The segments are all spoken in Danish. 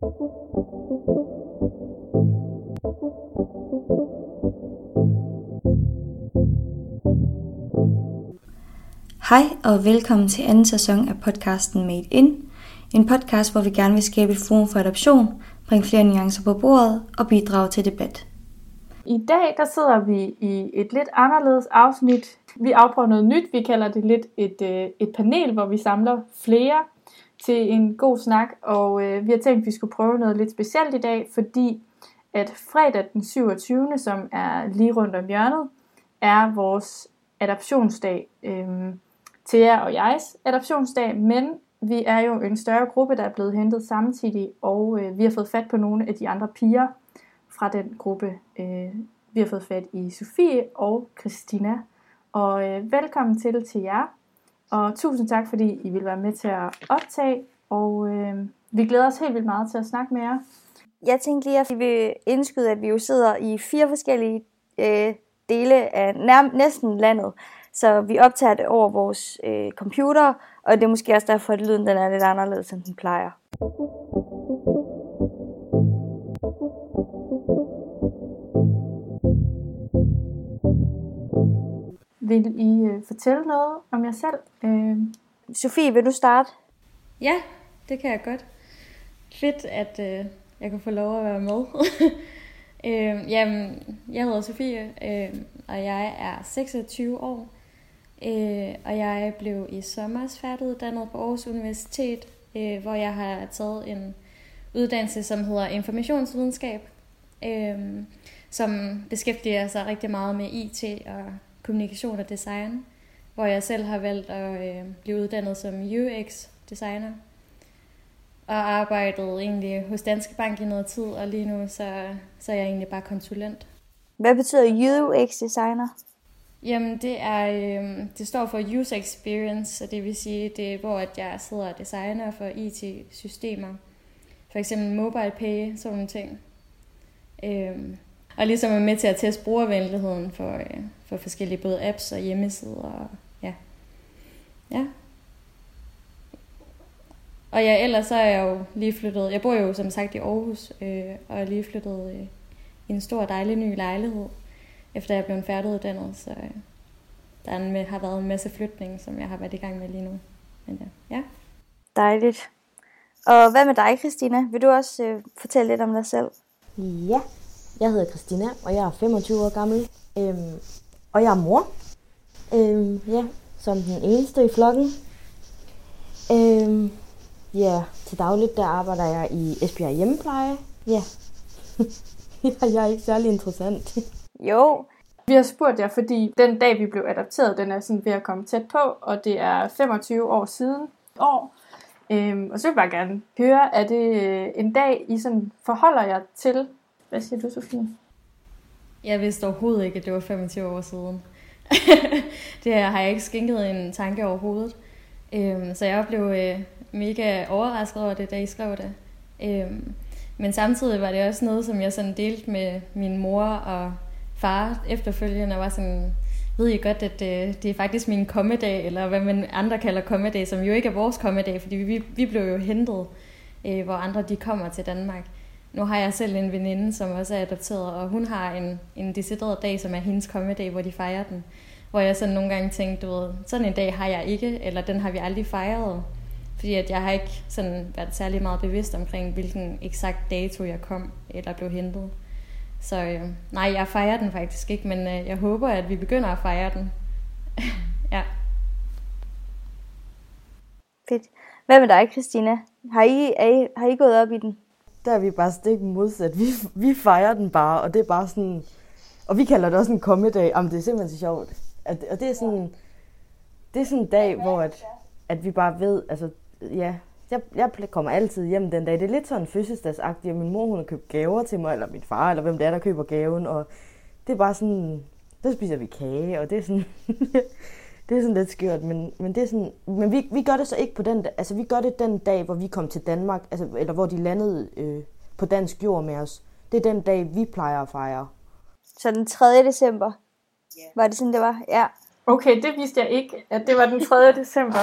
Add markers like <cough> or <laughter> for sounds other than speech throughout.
Hej og velkommen til anden sæson af podcasten Made In. En podcast, hvor vi gerne vil skabe et forum for adoption, bringe flere nuancer på bordet og bidrage til debat. I dag der sidder vi i et lidt anderledes afsnit. Vi afprøver noget nyt. Vi kalder det lidt et, øh, et panel, hvor vi samler flere til en god snak. Og øh, vi har tænkt, at vi skulle prøve noget lidt specielt i dag, fordi at fredag den 27., som er lige rundt om hjørnet, er vores adoptionsdag. Øhm, Thea og jegs adoptionsdag, men vi er jo en større gruppe, der er blevet hentet samtidig, og øh, vi har fået fat på nogle af de andre piger fra den gruppe. Øh, vi har fået fat i Sofie og Christina. Og øh, velkommen til til jer. Og tusind tak, fordi I vil være med til at optage. Og øh, vi glæder os helt vildt meget til at snakke med jer. Jeg tænkte lige, at vi vil indskyde, at vi jo sidder i fire forskellige øh, dele af nær, næsten landet. Så vi optager det over vores øh, computer, og det er måske også derfor, at lyden den er lidt anderledes, end den plejer. Vil I øh, fortælle noget om jer selv? Øh, Sofie, vil du starte? Ja, det kan jeg godt. Fedt, at øh, jeg kan få lov at være med. <laughs> øh, jamen, jeg hedder Sofie, øh, og jeg er 26 år. Øh, og jeg blev i sommer færdiguddannet på Aarhus Universitet, øh, hvor jeg har taget en uddannelse, som hedder informationsvidenskab, øh, som beskæftiger sig rigtig meget med IT og kommunikation og design, hvor jeg selv har valgt at øh, blive uddannet som UX-designer. Og arbejdet egentlig hos Danske Bank i noget tid, og lige nu så, så er jeg egentlig bare konsulent. Hvad betyder UX-designer? Jamen, det er øh, det står for user experience, så det vil sige, det er, hvor at jeg sidder og designer for IT-systemer. For eksempel mobile pay, sådan nogle ting. Øh, og ligesom er med til at teste brugervenligheden for, øh, for forskellige både apps og hjemmesider. Og, ja. ja. Og ja, ellers så er jeg jo lige flyttet, jeg bor jo som sagt i Aarhus, øh, og er lige flyttet øh, i en stor dejlig ny lejlighed efter jeg blev færdiguddannet, så øh, der en, med, har været en masse flytning, som jeg har været i gang med lige nu. Men ja. ja. Dejligt. Og hvad med dig, Christina? Vil du også øh, fortælle lidt om dig selv? Ja, jeg hedder Christina, og jeg er 25 år gammel. Øhm, og jeg er mor. Øhm, ja, som den eneste i flokken. Øhm, ja, til dagligt der arbejder jeg i Esbjerg Hjemmepleje. <laughs> Ja, jeg er ikke særlig interessant. Jo. Vi har spurgt jer, fordi den dag, vi blev adopteret, den er sådan ved at komme tæt på, og det er 25 år siden år. Øhm, og så vil jeg bare gerne høre, er det øh, en dag, I sådan forholder jer til? Hvad siger du, Sofie? Jeg vidste overhovedet ikke, at det var 25 år siden. <laughs> det har jeg ikke skænket en tanke overhovedet. Øhm, så jeg blev øh, mega overrasket over det, da I skrev det. Øhm, men samtidig var det også noget, som jeg sådan delte med min mor og far efterfølgende var sådan, ved jeg godt, at det, øh, det er faktisk min kommedag, eller hvad man andre kalder kommedag, som jo ikke er vores kommedag, fordi vi, vi blev jo hentet, øh, hvor andre de kommer til Danmark. Nu har jeg selv en veninde, som også er adopteret, og hun har en, en decideret dag, som er hendes kommedag, hvor de fejrer den. Hvor jeg sådan nogle gange tænkte, du ved, sådan en dag har jeg ikke, eller den har vi aldrig fejret. Fordi at jeg har ikke sådan været særlig meget bevidst omkring, hvilken eksakt dato jeg kom, eller blev hentet. Så øh, nej, jeg fejrer den faktisk ikke, men øh, jeg håber, at vi begynder at fejre den. <laughs> ja. Fedt. Hvad med dig, Christina? Har I, er I, har I gået op i den? Der er vi bare stik modsat. Vi, vi fejrer den bare, og det er bare sådan... Og vi kalder det også en kommedag. Jamen, det er simpelthen så sjovt. At, og det er sådan... Det er sådan en dag, hvor at, at vi bare ved, altså, ja, jeg, jeg kommer altid hjem den dag. Det er lidt sådan fødselsdagsagtigt, at min mor hun har købt gaver til mig, eller min far, eller hvem det er, der køber gaven. Og det er bare sådan, der spiser vi kage, og det er sådan, <laughs> det er sådan lidt skørt, men, men, det er sådan, men vi, vi gør det så ikke på den, altså vi gør det den dag, hvor vi kom til Danmark, altså, eller hvor de landede øh, på dansk jord med os. Det er den dag, vi plejer at fejre. Så den 3. december? Yeah. Var det sådan, det var? Ja. Okay, det vidste jeg ikke, at det var den 3. december.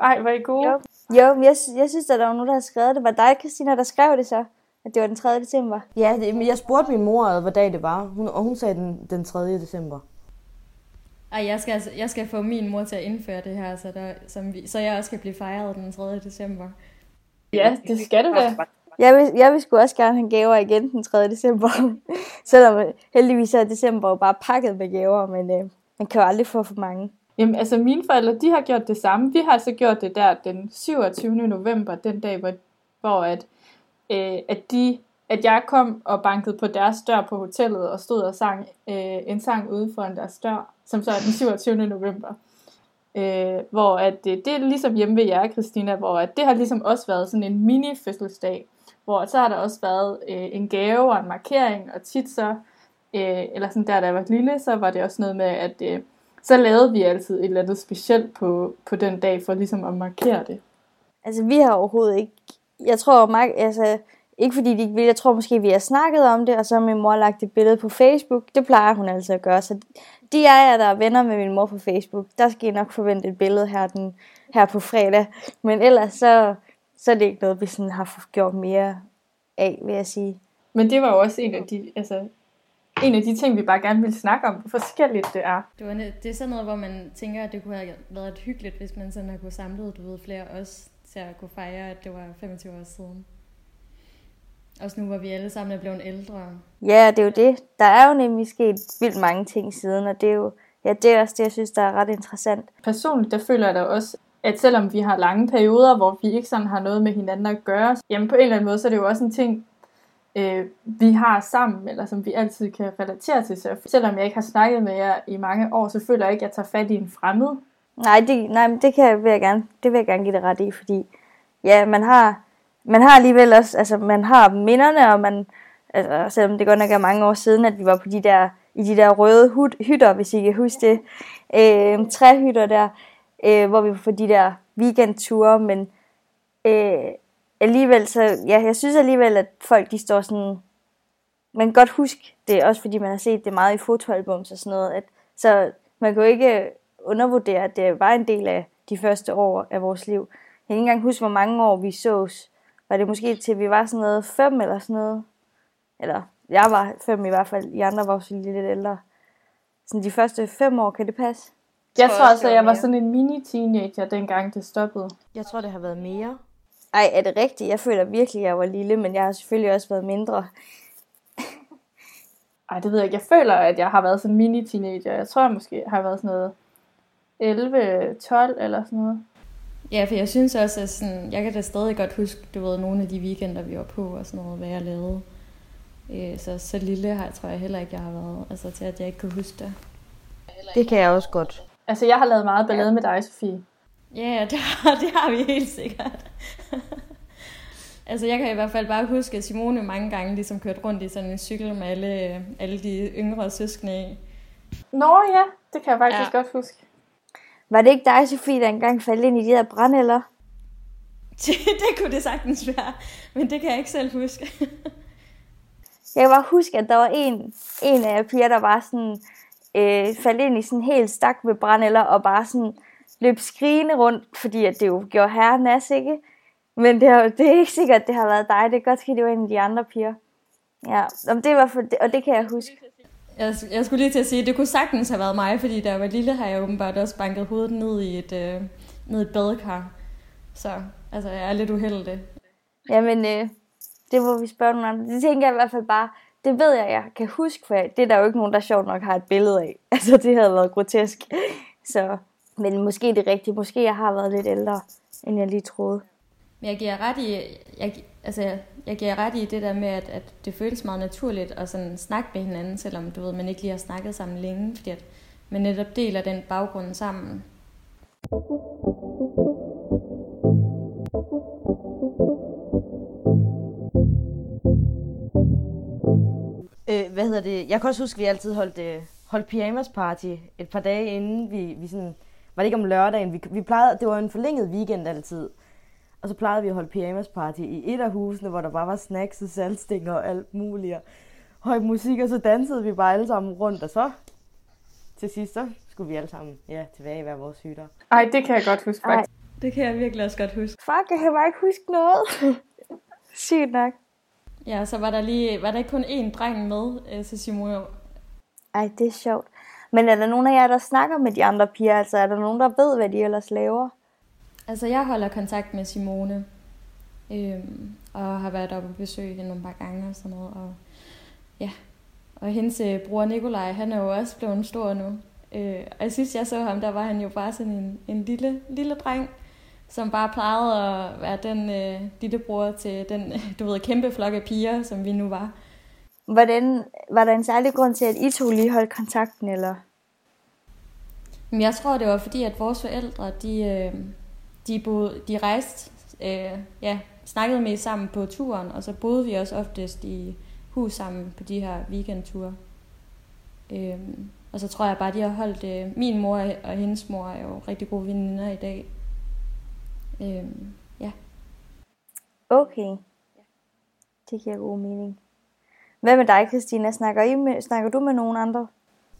Ej, var I gode? Yep. Jo, men jeg, jeg synes, at der var nogen, der havde skrevet det. Var dig, Christina, der skrev det så? At det var den 3. december? Ja, det, men jeg spurgte min mor, hvad dag det var, hun, og hun sagde den, den 3. december. Ej, jeg skal, altså, jeg skal få min mor til at indføre det her, så, der, som vi, så jeg også kan blive fejret den 3. december. Ja, det skal du da. Jeg vil, jeg vil sgu også gerne have gaver igen den 3. december. <laughs> Selvom øh, heldigvis er december jo bare pakket med gaver, men øh, man kan jo aldrig få for mange. Jamen, altså mine forældre, de har gjort det samme. Vi har altså gjort det der den 27. november, den dag, hvor, hvor at, øh, at, de, at jeg kom og bankede på deres dør på hotellet og stod og sang øh, en sang ude foran deres dør, som så er den 27. november. Øh, hvor at det, det er ligesom hjemme ved jer, Christina, hvor at det har ligesom også været sådan en mini-fødselsdag, hvor så har der også været øh, en gave og en markering, og tit så, øh, eller sådan der, da jeg var lille, så var det også noget med, at øh, så lavede vi altid et eller andet specielt på, på den dag, for ligesom at markere det. Altså, vi har overhovedet ikke... Jeg tror, Mark, altså, ikke fordi de ikke vil, jeg tror måske, vi har snakket om det, og så har min mor lagt et billede på Facebook. Det plejer hun altså at gøre, så de af jer, der er venner med min mor på Facebook, der skal I nok forvente et billede her, den, her på fredag. Men ellers så, så er det ikke noget, vi sådan har gjort mere af, vil jeg sige. Men det var jo også en af de, altså, en af de ting, vi bare gerne ville snakke om, hvor forskelligt det er. Det, var, det er sådan noget, hvor man tænker, at det kunne have været et hyggeligt, hvis man sådan har kunne samle, du ved, flere os til at kunne fejre, at det var 25 år siden. Også nu, hvor vi alle sammen er blevet ældre. Ja, det er jo det. Der er jo nemlig sket vildt mange ting siden, og det er jo ja, det er også det, jeg synes, der er ret interessant. Personligt, der føler jeg da også, at selvom vi har lange perioder, hvor vi ikke sådan har noget med hinanden at gøre, jamen på en eller anden måde, så er det jo også en ting, øh, vi har sammen, eller som vi altid kan relatere til. Så selvom jeg ikke har snakket med jer i mange år, så føler jeg ikke, at jeg tager fat i en fremmed. Nej, det, nej, men det kan, vil jeg gerne, det vil jeg gerne give dig ret i, fordi ja, man har, man har alligevel også, altså man har minderne, og man, altså, selvom det godt nok er mange år siden, at vi var på de der, i de der røde hud, hytter, hvis I kan huske det, øh, træhytter der, øh, hvor vi var på de der weekendture, men øh, alligevel så, ja, jeg synes alligevel, at folk de står sådan, man kan godt huske det, også fordi man har set det meget i fotoalbums og sådan noget, at, så man kan jo ikke undervurdere, at det var en del af de første år af vores liv. Jeg kan ikke engang huske, hvor mange år vi sås. Var det måske til, vi var sådan noget fem eller sådan noget? Eller, jeg var fem i hvert fald. I andre var også lidt ældre. Sådan de første fem år, kan det passe? Jeg tror også, at jeg var sådan en mini-teenager, dengang det stoppede. Jeg tror, det har været mere. Ej, er det rigtigt? Jeg føler virkelig, at jeg var lille, men jeg har selvfølgelig også været mindre. <laughs> Ej, det ved jeg ikke. Jeg føler, at jeg har været sådan en mini-teenager. Jeg tror, jeg måske har været sådan noget 11, 12 eller sådan noget. Ja, for jeg synes også, at sådan, jeg kan da stadig godt huske, du ved, nogle af de weekender, vi var på og sådan noget, hvad jeg lavede. Øh, så, så lille har, tror jeg heller ikke, jeg har været, altså til at jeg ikke kan huske det. Det kan jeg også godt. Altså, jeg har lavet meget ballade med dig, Sofie. Ja, <laughs> det har, det har vi helt sikkert. <laughs> altså, jeg kan i hvert fald bare huske, at Simone mange gange ligesom kørte rundt i sådan en cykel med alle, alle de yngre søskende i. Nå ja, det kan jeg faktisk ja. godt huske. Var det ikke dig, Sofie, der engang faldt ind i de der brændeller? <laughs> Det, det kunne det sagtens være, men det kan jeg ikke selv huske. <laughs> jeg kan bare huske, at der var en, en af piger, der var sådan, øh, faldt ind i sådan en helt stak med brændeller, og bare sådan løb skrigende rundt, fordi at det jo gjorde herre nas, ikke? Men det, er, det er ikke sikkert, at det har været dig. Det er godt ske, det var en af de andre piger. Ja, og det, var for, og det kan jeg huske. Jeg, jeg skulle lige til at sige, at det kunne sagtens have været mig, fordi da jeg var lille, har jeg åbenbart også banket hovedet ned i et, øh, ned i et badekar. Så altså, jeg er lidt uheldig. Jamen, øh, det må vi spørge nogle andre. Det tænker jeg i hvert fald bare, det ved jeg, jeg kan huske, for det er der jo ikke nogen, der sjovt nok har et billede af. <laughs> Altså, det havde været grotesk. Så, men måske det rigtige. Måske jeg har været lidt ældre, end jeg lige troede. Men jeg giver ret i, jeg, altså, jeg giver ret i det der med, at, at det føles meget naturligt at sådan snakke med hinanden, selvom du ved, man ikke lige har snakket sammen længe, fordi at man netop deler den baggrund sammen. Øh, hvad hedder det? Jeg kan også huske, at vi altid holdt, øh, holdt pyjamas party et par dage inden vi, vi sådan... Var det ikke om lørdagen? Vi, vi plejede, det var en forlænget weekend altid. Og så plejede vi at holde pyjamas party i et af husene, hvor der bare var snacks og saltstinger og alt muligt. Og høj musik, og så dansede vi bare alle sammen rundt, og så til sidst, så skulle vi alle sammen ja, tilbage i hver vores hytter. Ej, det kan jeg godt huske faktisk. Det kan jeg virkelig også godt huske. Fuck, jeg kan bare ikke huske noget. <laughs> Sygt nok. Ja, så var der lige, var der ikke kun én dreng med øh, til Simone? Ej, det er sjovt. Men er der nogen af jer, der snakker med de andre piger? Altså, er der nogen, der ved, hvad de ellers laver? Altså, jeg holder kontakt med Simone, øhm, og har været oppe og besøge hende nogle par gange og sådan noget. Og, ja. og hendes øh, bror Nikolaj, han er jo også blevet stor nu. Øh, og sidst jeg så ham, der var han jo bare sådan en, en lille, lille dreng, som bare plejede at være den øh, lille bror til den, <laughs> du ved, kæmpe flok af piger, som vi nu var. Hvordan, var der en særlig grund til, at I to lige holdt kontakten, eller? Men jeg tror, det var fordi, at vores forældre, de, øh, de, boede, de rejste, øh, ja, snakkede med sammen på turen, og så boede vi også oftest i hus sammen på de her weekendture. Øh, og så tror jeg bare, de har holdt, øh, min mor og hendes mor er jo rigtig gode veninder i dag. Øh, ja. Okay. Det giver god mening. Hvad med dig, Christina? Snakker, I med, snakker du med nogen andre?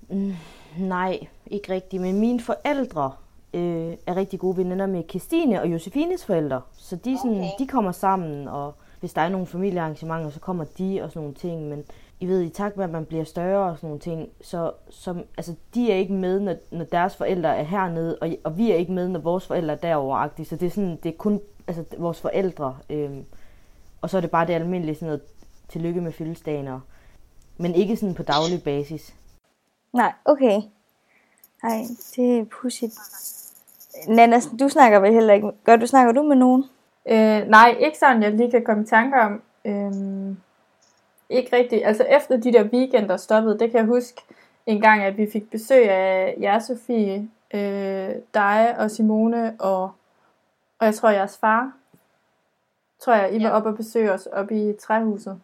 Mm, nej, ikke rigtigt. Men mine forældre øh, er rigtig gode veninder med Christine og Josefines forældre. Så de, sådan, okay. de kommer sammen, og hvis der er nogle familiearrangementer, så kommer de og sådan nogle ting. Men I ved, i takt med, at man bliver større og sådan nogle ting, så som, altså, de er ikke med, når, når deres forældre er hernede, og, og vi er ikke med, når vores forældre er derovre. Så det er, sådan, det er kun altså, vores forældre. Øh, og så er det bare det almindelige sådan noget, tillykke med fødselsdagen, og, men ikke sådan på daglig basis. Nej, okay. Nej, det er pudsigt. Nana, du snakker vel heller ikke. Gør du, snakker du med nogen? Øh, nej, ikke sådan, jeg lige kan komme i tanke om. Øh, ikke rigtigt. Altså efter de der weekender stoppede, det kan jeg huske en gang, at vi fik besøg af jer, Sofie, øh, dig og Simone, og, og jeg tror jeres far. Tror jeg, I var Ja. oppe og besøge os oppe i træhuset.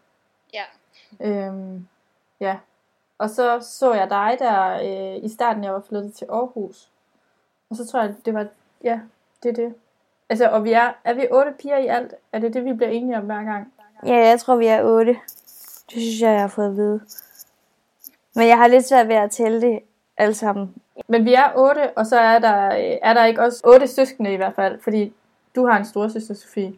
Ja. Øhm, ja. Og så så jeg dig der øh, i starten, jeg var flyttet til Aarhus. Og så tror jeg, det var, ja, det er det. Altså, og vi er, er vi otte piger i alt? Er det det, vi bliver enige om hver gang? Ja, jeg tror, vi er otte. Det synes jeg, jeg har fået at vide. Men jeg har lidt svært ved at tælle det alle sammen. Men vi er otte, og så er der, øh, er der ikke også otte søskende i hvert fald, fordi du har en storesøster, Sofie.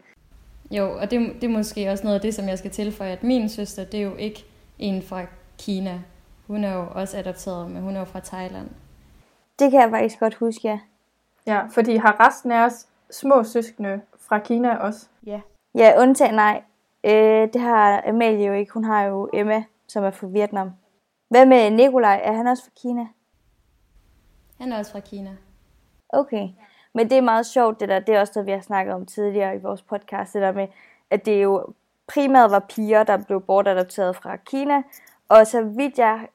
Jo, og det, det er måske også noget af det, som jeg skal tilføje, at min søster, det er jo ikke en fra Kina. Hun er jo også adopteret, men hun er jo fra Thailand. Det kan jeg faktisk godt huske, ja. Ja, fordi har resten af os små søskende fra Kina også? Ja. Ja, undtagen nej. Øh, det har Amalie jo ikke. Hun har jo Emma, som er fra Vietnam. Hvad med Nikolaj? Er han også fra Kina? Han er også fra Kina. Okay. Men det er meget sjovt, det der. Det er også det, vi har snakket om tidligere i vores podcast. Det der med, at det jo primært var piger, der blev bortadopteret fra Kina. Og så vidt jeg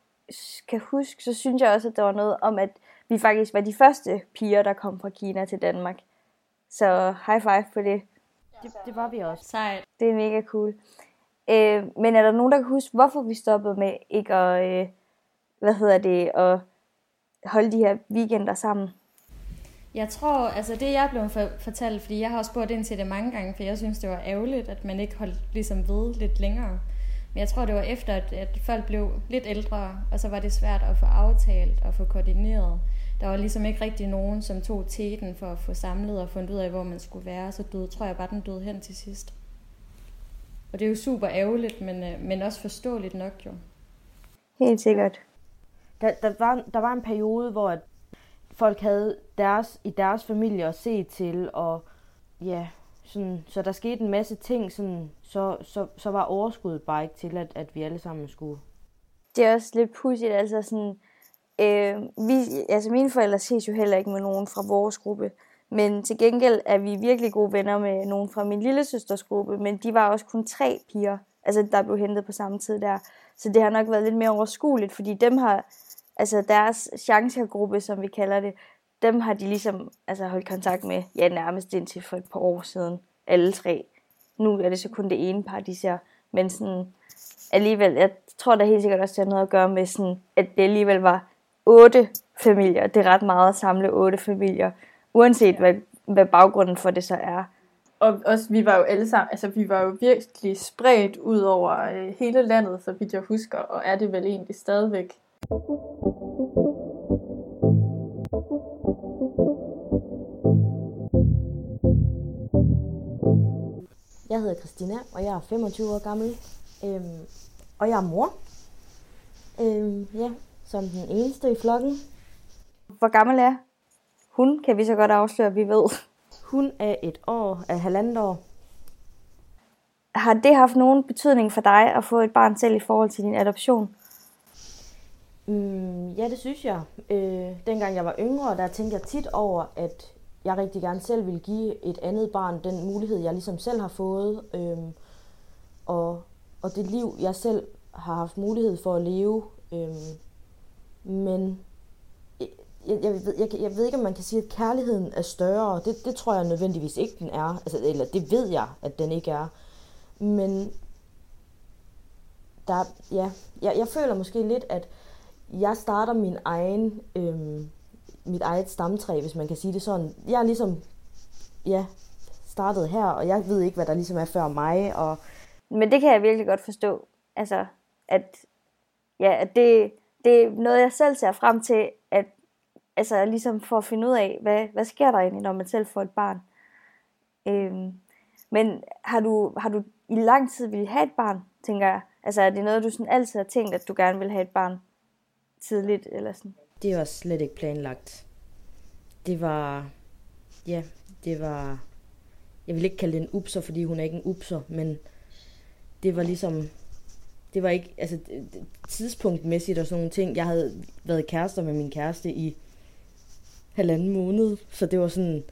kan huske, så synes jeg også, at der var noget om, at vi faktisk var de første piger, der kom fra Kina til Danmark. Så high five på det. Det, det var vi også. Sejt. Det er mega cool. Øh, men er der nogen, der kan huske, hvorfor vi stoppede med ikke at, øh, hvad hedder det, at holde de her weekender sammen? Jeg tror, altså det jeg blev for, fortalt, fordi jeg har også spurgt ind til det mange gange, for jeg synes, det var ærgerligt, at man ikke holdt ligesom ved lidt længere. Men jeg tror, det var efter, at, at folk blev lidt ældre, og så var det svært at få aftalt og få koordineret. Der var ligesom ikke rigtig nogen, som tog teten for at få samlet og fundet ud af, hvor man skulle være. Så døde, tror jeg bare, den døde hen til sidst. Og det er jo super ærgerligt, men, øh, men også forståeligt nok jo. Helt sikkert. Der, der, var, der var en periode, hvor at folk havde deres, i deres familie at se til, og ja, sådan, så der skete en masse ting, sådan, så, så, så var overskuddet bare ikke til, at, at vi alle sammen skulle. Det er også lidt pudsigt, altså sådan, øh, vi, altså mine forældre ses jo heller ikke med nogen fra vores gruppe, men til gengæld er vi virkelig gode venner med nogen fra min lille søsters gruppe, men de var også kun tre piger, altså der blev hentet på samme tid der. Så det har nok været lidt mere overskueligt, fordi dem har, altså deres chancegruppe, som vi kalder det, dem har de ligesom altså, holdt kontakt med, ja nærmest indtil for et par år siden, alle tre. Nu er det så kun det ene par, de ser, men sådan, alligevel, jeg tror da helt sikkert også, det har noget at gøre med, sådan, at det alligevel var otte familier. Det er ret meget at samle otte familier, uanset hvad, hvad baggrunden for det så er. Og også, vi var jo alle sammen, altså vi var jo virkelig spredt ud over øh, hele landet, så vidt jeg husker, og er det vel egentlig stadigvæk. Jeg hedder Christina, og jeg er 25 år gammel. Øhm, og jeg er mor. Øhm, ja, som den eneste i flokken. Hvor gammel er hun, kan vi så godt afsløre, at vi ved. Hun er et år, af halvandet år. Har det haft nogen betydning for dig at få et barn selv i forhold til din adoption? Mm, ja, det synes jeg. Øh, dengang jeg var yngre, der tænkte jeg tit over, at jeg rigtig gerne selv vil give et andet barn den mulighed, jeg ligesom selv har fået. Øh, og, og det liv, jeg selv har haft mulighed for at leve. Øh, men jeg, jeg, ved, jeg, jeg ved ikke, om man kan sige, at kærligheden er større. Det, det tror jeg nødvendigvis ikke, den er. Altså, eller det ved jeg, at den ikke er. Men der, ja, jeg, jeg føler måske lidt, at jeg starter min egen, øhm, mit eget stamtræ, hvis man kan sige det sådan. Jeg er ligesom, ja, startet her, og jeg ved ikke, hvad der ligesom er før mig. Og... Men det kan jeg virkelig godt forstå. Altså, at, ja, at det, det er noget, jeg selv ser frem til, at altså ligesom for at finde ud af, hvad, hvad sker der egentlig, når man selv får et barn. Øhm, men har du, har du i lang tid ville have et barn, tænker jeg? Altså er det noget, du sådan altid har tænkt, at du gerne vil have et barn tidligt? Eller sådan? Det var slet ikke planlagt. Det var, ja, det var, jeg vil ikke kalde det en upser, fordi hun er ikke en upser, men det var ligesom, det var ikke, altså tidspunktmæssigt og sådan nogle ting. Jeg havde været kærester med min kæreste i halvanden måned, så det var sådan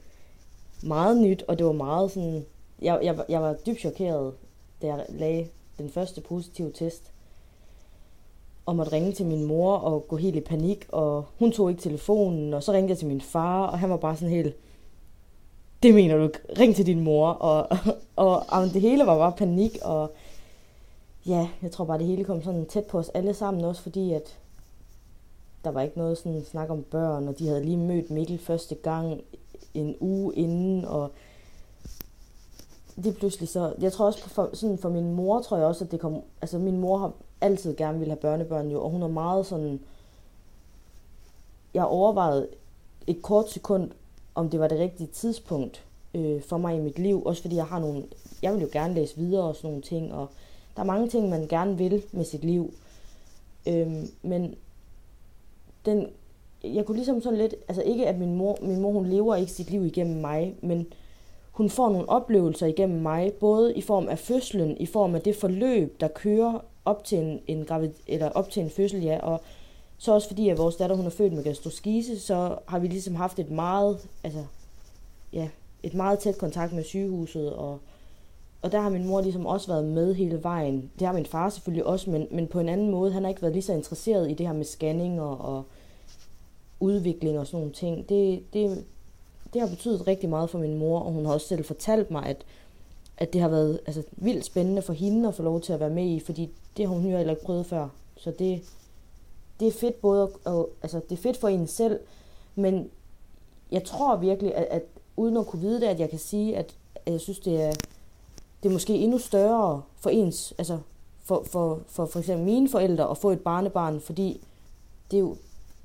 meget nyt, og det var meget sådan, jeg, jeg, jeg var dybt chokeret, da jeg lagde den første positive test, og måtte ringe til min mor og gå helt i panik, og hun tog ikke telefonen, og så ringte jeg til min far, og han var bare sådan helt, det mener du ikke, ring til din mor, og, <laughs> og, og, og det hele var bare panik, og ja, jeg tror bare, det hele kom sådan tæt på os alle sammen, også fordi at der var ikke noget sådan snak om børn, og de havde lige mødt Mikkel første gang en uge inden, og det pludselig så, jeg tror også for, sådan for min mor, tror jeg også, at det kom, altså min mor har altid gerne ville have børnebørn jo, og hun er meget sådan, jeg overvejede et kort sekund, om det var det rigtige tidspunkt øh, for mig i mit liv, også fordi jeg har nogle, jeg vil jo gerne læse videre og sådan nogle ting, og der er mange ting, man gerne vil med sit liv, Øhm, men den, jeg kunne ligesom sådan lidt, altså ikke at min mor, min mor hun lever ikke sit liv igennem mig, men hun får nogle oplevelser igennem mig, både i form af fødslen, i form af det forløb, der kører op til en, en, gravid, eller op til en fødsel, ja, og så også fordi, at vores datter hun er født med gastroskise, så har vi ligesom haft et meget, altså, ja, et meget tæt kontakt med sygehuset, og, og der har min mor ligesom også været med hele vejen. Det har min far selvfølgelig også, men, men på en anden måde. Han har ikke været lige så interesseret i det her med scanning og, og udvikling og sådan nogle ting. Det, det, det har betydet rigtig meget for min mor, og hun har også selv fortalt mig, at, at det har været altså, vildt spændende for hende at få lov til at være med i, fordi det har hun jo heller ikke prøvet før. Så det, det er fedt både, og, altså, det er fedt for en selv, men jeg tror virkelig, at, at uden at kunne vide det, at jeg kan sige, at, at jeg synes, det er, det er måske endnu større for ens, altså for, for, for, for eksempel mine forældre at få et barnebarn, fordi det er jo,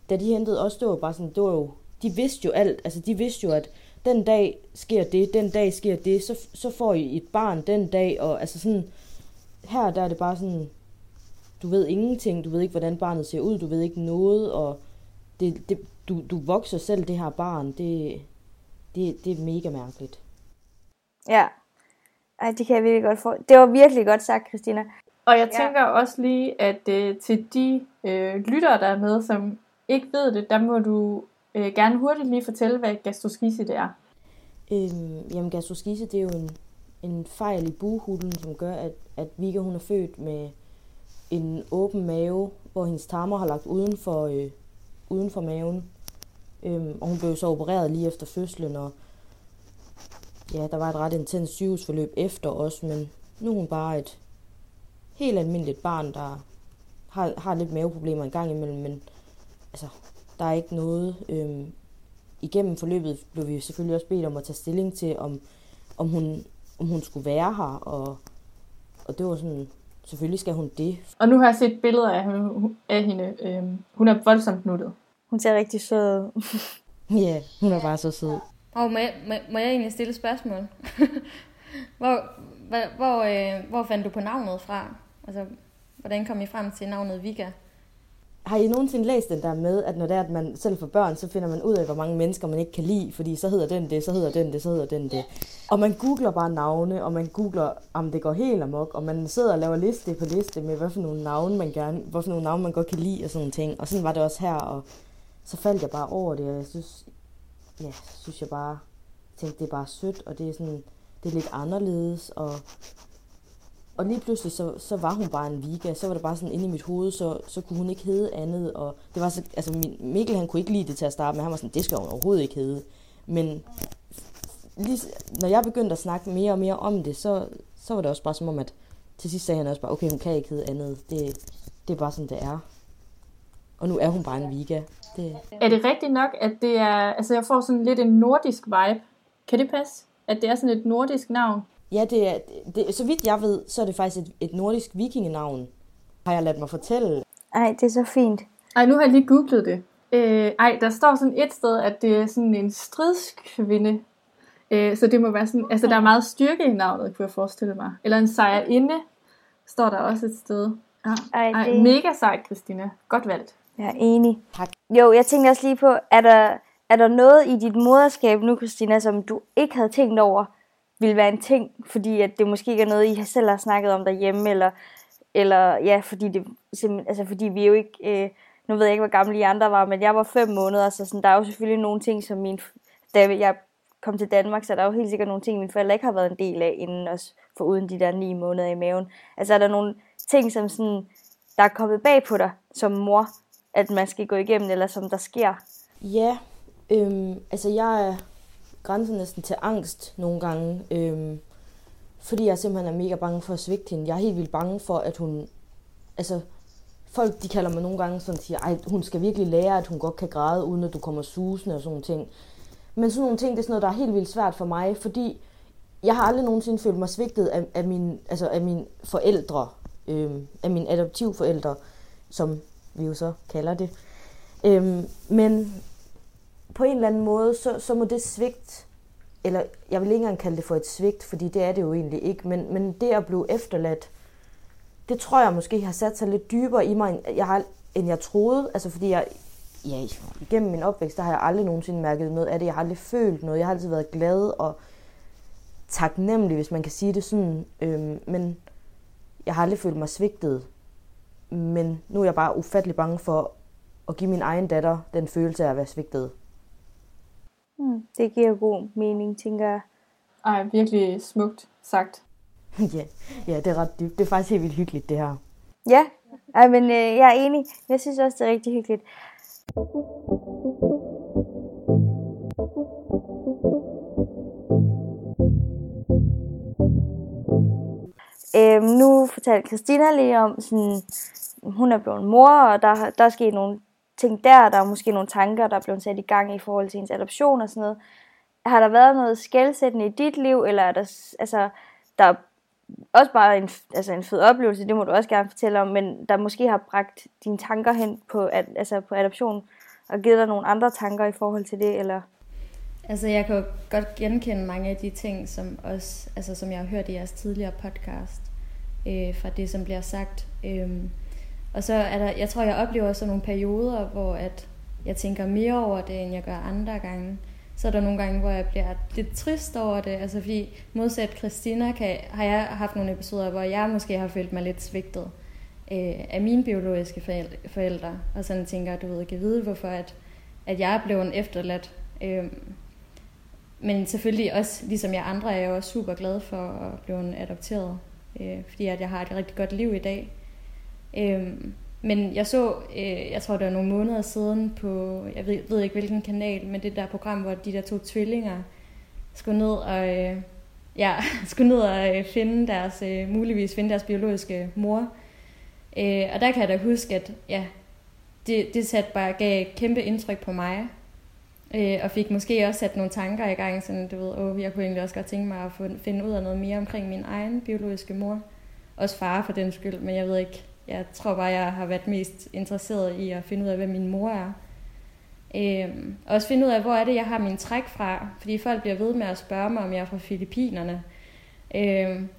da de hentede os, det var bare sådan, det var jo de vidste jo alt. Altså, de vidste jo, at den dag sker det, den dag sker det, så, så får I et barn den dag, og altså sådan, her der er det bare sådan, du ved ingenting, du ved ikke, hvordan barnet ser ud, du ved ikke noget, og det, det, du, du vokser selv det her barn, det, det, det er mega mærkeligt. Ja, ej, det kan jeg virkelig godt få. Det var virkelig godt sagt, Christina. Og jeg tænker ja. også lige, at øh, til de øh, lyttere, der er med, som ikke ved det, der må du øh, gerne hurtigt lige fortælle, hvad gastroskise det er. Øhm, jamen gastroskise, det er jo en, en fejl i buhulen, som gør, at, at Vika hun er født med en åben mave, hvor hendes tarmer har lagt uden for, øh, uden for maven. Øhm, og hun blev så opereret lige efter fødslen, og ja, der var et ret intens sygehusforløb efter os, men nu er hun bare et helt almindeligt barn, der har, har lidt maveproblemer en gang imellem, men altså, der er ikke noget. Øhm, igennem forløbet blev vi selvfølgelig også bedt om at tage stilling til, om, om, hun, om hun skulle være her, og, og det var sådan, selvfølgelig skal hun det. Og nu har jeg set billeder af, hende. Af hende. Øhm, hun er voldsomt nuttet. Hun ser rigtig sød. Ja, yeah, hun er bare så sød. Og må jeg, må, må jeg egentlig stille et spørgsmål? <laughs> Hvor, hvor, hvor, øh, hvor fandt du på navnet fra? Altså, hvordan kom I frem til navnet Vika? Har I nogensinde læst den der med, at når det er, at man selv får børn, så finder man ud af, hvor mange mennesker man ikke kan lide, fordi så hedder den det, så hedder den det, så hedder den det. Og man googler bare navne, og man googler, om det går helt amok, og man sidder og laver liste på liste med, hvad for nogle navne man gerne, hvad for nogle navne man godt kan lide og sådan nogle ting. Og sådan var det også her, og så faldt jeg bare over det, og jeg synes, ja, så synes jeg bare, tænkte, det er bare sødt, og det er sådan, det er lidt anderledes, og og lige pludselig, så, så var hun bare en Vika. Så var det bare sådan inde i mit hoved, så, så kunne hun ikke hedde andet. Og det var så, altså min, Mikkel, han kunne ikke lide det til at starte med. Han var sådan, det skal hun overhovedet ikke hedde. Men lige, når jeg begyndte at snakke mere og mere om det, så, så var det også bare som om, at til sidst sagde han også bare, okay, hun kan ikke hedde andet. Det, det er bare sådan, det er. Og nu er hun bare en Vika. Det... Er det rigtigt nok, at det er, altså jeg får sådan lidt en nordisk vibe. Kan det passe? At det er sådan et nordisk navn? Ja, det er, det, så vidt jeg ved, så er det faktisk et, et nordisk vikingenavn, har jeg ladt mig fortælle. Ej, det er så fint. Ej, nu har jeg lige googlet det. Øh, ej, der står sådan et sted, at det er sådan en stridskvinde. Øh, så det må være sådan, altså der er meget styrke i navnet, kunne jeg forestille mig. Eller en sejrinde, står der også et sted. Ja. Ej, Ej, det- mega sejt, Christina. Godt valgt. Jeg er enig. Tak. Jo, jeg tænkte også lige på, er der, er der noget i dit moderskab nu, Christina, som du ikke havde tænkt over, ville være en ting, fordi at det måske ikke er noget, I selv har snakket om derhjemme, eller, eller ja, fordi, det, altså, fordi vi jo ikke, øh, nu ved jeg ikke, hvor gamle I andre var, men jeg var fem måneder, så sådan, der er jo selvfølgelig nogle ting, som min, da jeg kom til Danmark, så er der jo helt sikkert nogle ting, mine forældre ikke har været en del af, inden også, for uden de der ni måneder i maven. Altså er der nogle ting, som sådan, der er kommet bag på dig som mor, at man skal gå igennem, eller som der sker? Ja, øhm, altså jeg er grænsen næsten til angst nogle gange, øhm, fordi jeg simpelthen er mega bange for at svigte hende. Jeg er helt vildt bange for, at hun, altså folk de kalder mig nogle gange sådan, siger, ej, hun skal virkelig lære, at hun godt kan græde, uden at du kommer susende og sådan nogle ting. Men sådan nogle ting, det er sådan noget, der er helt vildt svært for mig, fordi jeg har aldrig nogensinde følt mig svigtet af, af, min, altså af mine forældre, øhm, af mine adoptivforældre, som vi jo så kalder det. Øhm, men på en eller anden måde, så, så må det svigt, eller jeg vil ikke engang kalde det for et svigt, fordi det er det jo egentlig ikke, men, men det at blive efterladt, det tror jeg måske har sat sig lidt dybere i mig, end jeg, har, end jeg troede. Altså fordi jeg, ja, igennem min opvækst, der har jeg aldrig nogensinde mærket noget af det. Jeg har aldrig følt noget. Jeg har altid været glad og taknemmelig, hvis man kan sige det sådan. Øhm, men jeg har aldrig følt mig svigtet. Men nu er jeg bare ufattelig bange for at give min egen datter den følelse af at være svigtet. Hmm, det giver god mening, tænker jeg. Ej, virkelig smukt sagt. <laughs> ja, ja, det er ret dybt. Det er faktisk helt vildt hyggeligt, det her. Ja, Ej, men øh, jeg er enig. Jeg synes også, det er rigtig hyggeligt. Øhm, nu fortalte Christina lige om, sådan, hun er blevet mor, og der, der er sket nogle ting der, der er måske nogle tanker, der er blevet sat i gang i forhold til hendes adoption og sådan noget. Har der været noget skældsættende i dit liv, eller er der, altså, der er også bare en, altså en fed oplevelse, det må du også gerne fortælle om, men der måske har bragt dine tanker hen på, at, altså på adoption, og givet dig nogle andre tanker i forhold til det, eller? Altså, jeg kan jo godt genkende mange af de ting, som, også, altså, som jeg har hørt i jeres tidligere podcast, øh, fra det, som bliver sagt. Øh, og så er der, jeg tror, jeg oplever sådan nogle perioder, hvor at jeg tænker mere over det, end jeg gør andre gange. Så er der nogle gange, hvor jeg bliver lidt trist over det, altså fordi modsat Christina kan, har jeg haft nogle episoder, hvor jeg måske har følt mig lidt svigtet øh, af mine biologiske forældre, og sådan tænker, du ved, ikke vide, hvorfor at, at jeg er blevet efterladt. Øh, men selvfølgelig også, ligesom jeg andre, er jeg også super glad for at blive adopteret, øh, fordi at jeg har et rigtig godt liv i dag. Øhm, men jeg så, øh, jeg tror det var nogle måneder siden på, jeg ved, ved ikke hvilken kanal, men det der program, hvor de der to tvillinger skulle ned og, øh, ja, <laughs> skulle ned og øh, finde deres, øh, muligvis finde deres biologiske mor. Øh, og der kan jeg da huske, at ja, det, det satte bare, gav et kæmpe indtryk på mig. Øh, og fik måske også sat nogle tanker i gang, sådan du ved, åh, jeg kunne egentlig også godt tænke mig at få, finde ud af noget mere omkring min egen biologiske mor. Også far for den skyld, men jeg ved ikke, jeg tror bare, jeg har været mest interesseret i at finde ud af, hvem min mor er. Øhm, og også finde ud af, hvor er det, jeg har min træk fra. Fordi folk bliver ved med at spørge mig, om jeg er fra Filippinerne. Øhm,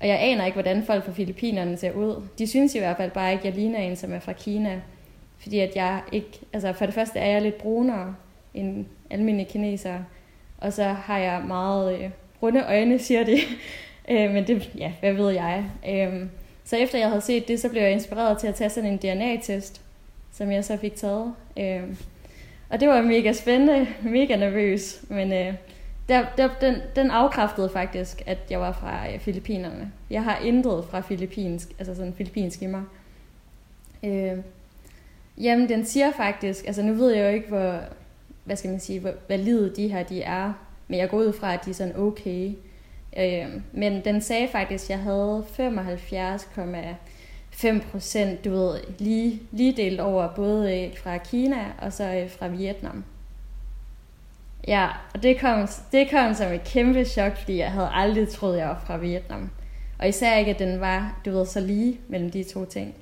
Og jeg aner ikke, hvordan folk fra Filippinerne ser ud. De synes i hvert fald bare ikke, at jeg ligner en, som er fra Kina. Fordi at jeg ikke, altså for det første er jeg lidt brunere end almindelige kinesere. Og så har jeg meget øh, runde øjne, siger de. <laughs> øh, men det, ja, hvad ved jeg. Øh, så efter jeg havde set det, så blev jeg inspireret til at tage sådan en DNA-test, som jeg så fik taget. Øh, og det var mega spændende, <laughs> mega nervøs, men øh, der, der, den, den afkræftede faktisk, at jeg var fra øh, Filippinerne. Jeg har intet fra filippinsk, altså sådan filippinsk i mig. Øh, jamen, den siger faktisk, altså nu ved jeg jo ikke, hvor, hvad skal man sige, hvor valide de her de er, men jeg går ud fra, at de er sådan okay. Øh, men den sagde faktisk, at jeg havde 75,5 procent, du ved, lige, lige delt over både øh, fra Kina og så øh, fra Vietnam. Ja, og det kom, det kom som et kæmpe chok, fordi jeg havde aldrig troet, jeg var fra Vietnam. Og især ikke, at den var, du ved, så lige mellem de to ting.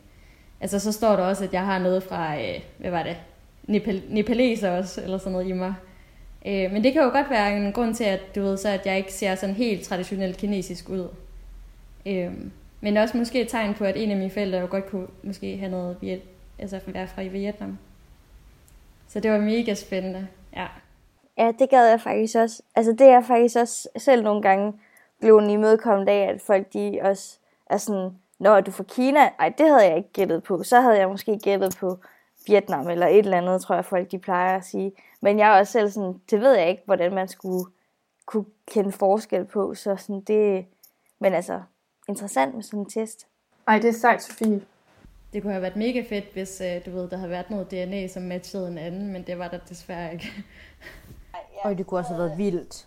Altså, så står der også, at jeg har noget fra, øh, hvad var det, Nepal, nepaleser også, eller sådan noget i mig. Øh, men det kan jo godt være en grund til, at du ved, så at jeg ikke ser sådan helt traditionelt kinesisk ud. Øh, men også måske et tegn på, at en af mine forældre jo godt kunne måske have noget, altså være fra Vietnam. Så det var mega spændende, ja. Ja, det gad jeg faktisk også. Altså det er jeg faktisk også selv nogle gange blevet imødekommet af, at folk de også er sådan, når du fra Kina, ej det havde jeg ikke gættet på. Så havde jeg måske gættet på Vietnam eller et eller andet, tror jeg folk de plejer at sige. Men jeg er også selv sådan, det ved jeg ikke, hvordan man skulle kunne kende forskel på. Så sådan det, men altså, interessant med sådan en test. Ej, det er sejt, Sofie. Det kunne have været mega fedt, hvis øh, du ved, der havde været noget DNA, som matchede en anden, men det var der desværre ikke. <laughs> Og det kunne også have været vildt.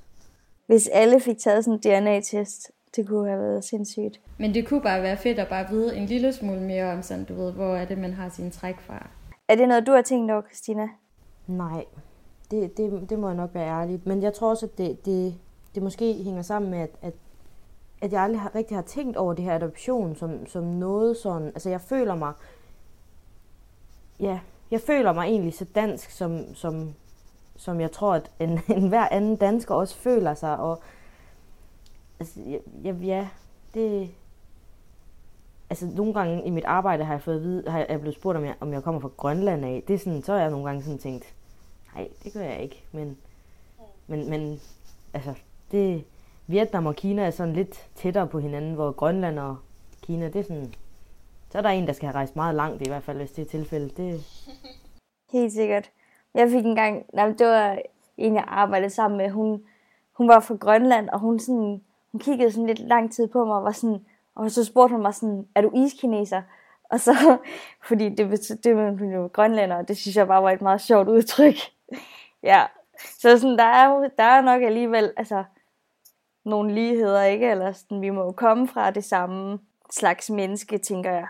Hvis alle fik taget sådan en DNA-test, det kunne have været sindssygt. Men det kunne bare være fedt at bare vide en lille smule mere om sådan, du ved, hvor er det, man har sin træk fra. Er det noget, du har tænkt over, Christina? Nej, det, det, det må jeg nok være ærlig. Men jeg tror også, at det, det, det måske hænger sammen med, at, at, at jeg aldrig har, rigtig har tænkt over det her adoption som, som noget sådan... Altså, jeg føler mig... Ja, jeg føler mig egentlig så dansk, som, som som jeg tror, at en, <laughs> en hver anden dansker også føler sig. Og, altså, ja, ja, det... Altså, nogle gange i mit arbejde har jeg fået at vide, har jeg blevet spurgt, om jeg, om jeg kommer fra Grønland af. Det er sådan, så har jeg nogle gange sådan tænkt, nej, det gør jeg ikke. Men, men, men altså, det, Vietnam og Kina er sådan lidt tættere på hinanden, hvor Grønland og Kina, det er sådan, så er der en, der skal have rejst meget langt i hvert fald, hvis det er tilfældet. Det... <laughs> Helt sikkert. Jeg fik engang, nej, det var en, jeg arbejdede sammen med, hun, hun var fra Grønland, og hun, sådan, hun kiggede sådan lidt lang tid på mig, og var sådan, og så spurgte hun mig sådan, er du iskineser? Og så, <laughs> fordi det det var jo grønlænder, og det synes jeg bare var et meget sjovt udtryk. <laughs> ja, så sådan, der er der er nok alligevel, altså, nogle ligheder, ikke? Eller sådan, vi må jo komme fra det samme slags menneske, tænker jeg.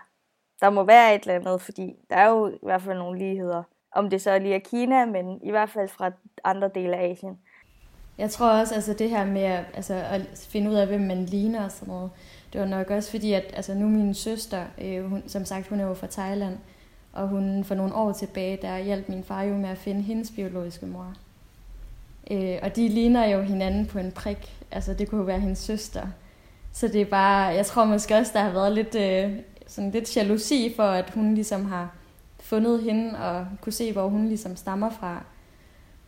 Der må være et eller andet, fordi der er jo i hvert fald nogle ligheder. Om det så lige er Kina, men i hvert fald fra andre dele af Asien. Jeg tror også, altså det her med altså, at finde ud af, hvem man ligner og sådan noget, det var nok også fordi, at altså, nu min søster, øh, hun, som sagt, hun er jo fra Thailand, og hun for nogle år tilbage, der hjalp min far jo med at finde hendes biologiske mor. Øh, og de ligner jo hinanden på en prik. Altså det kunne jo være hendes søster. Så det er bare, jeg tror måske også, der har været lidt, øh, sådan lidt jalousi for, at hun ligesom har fundet hende og kunne se, hvor hun ligesom stammer fra,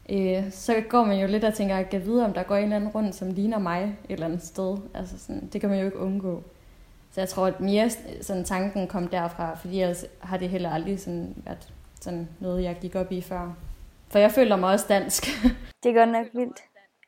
øh, så går man jo lidt og tænker, at jeg vide, om der går en eller anden rundt, som ligner mig et eller andet sted. Altså sådan, det kan man jo ikke undgå. Så jeg tror, at mere sådan, tanken kom derfra, fordi ellers har det heller aldrig sådan været sådan noget, jeg gik op i før. For jeg føler mig også dansk. <laughs> det er godt nok vildt.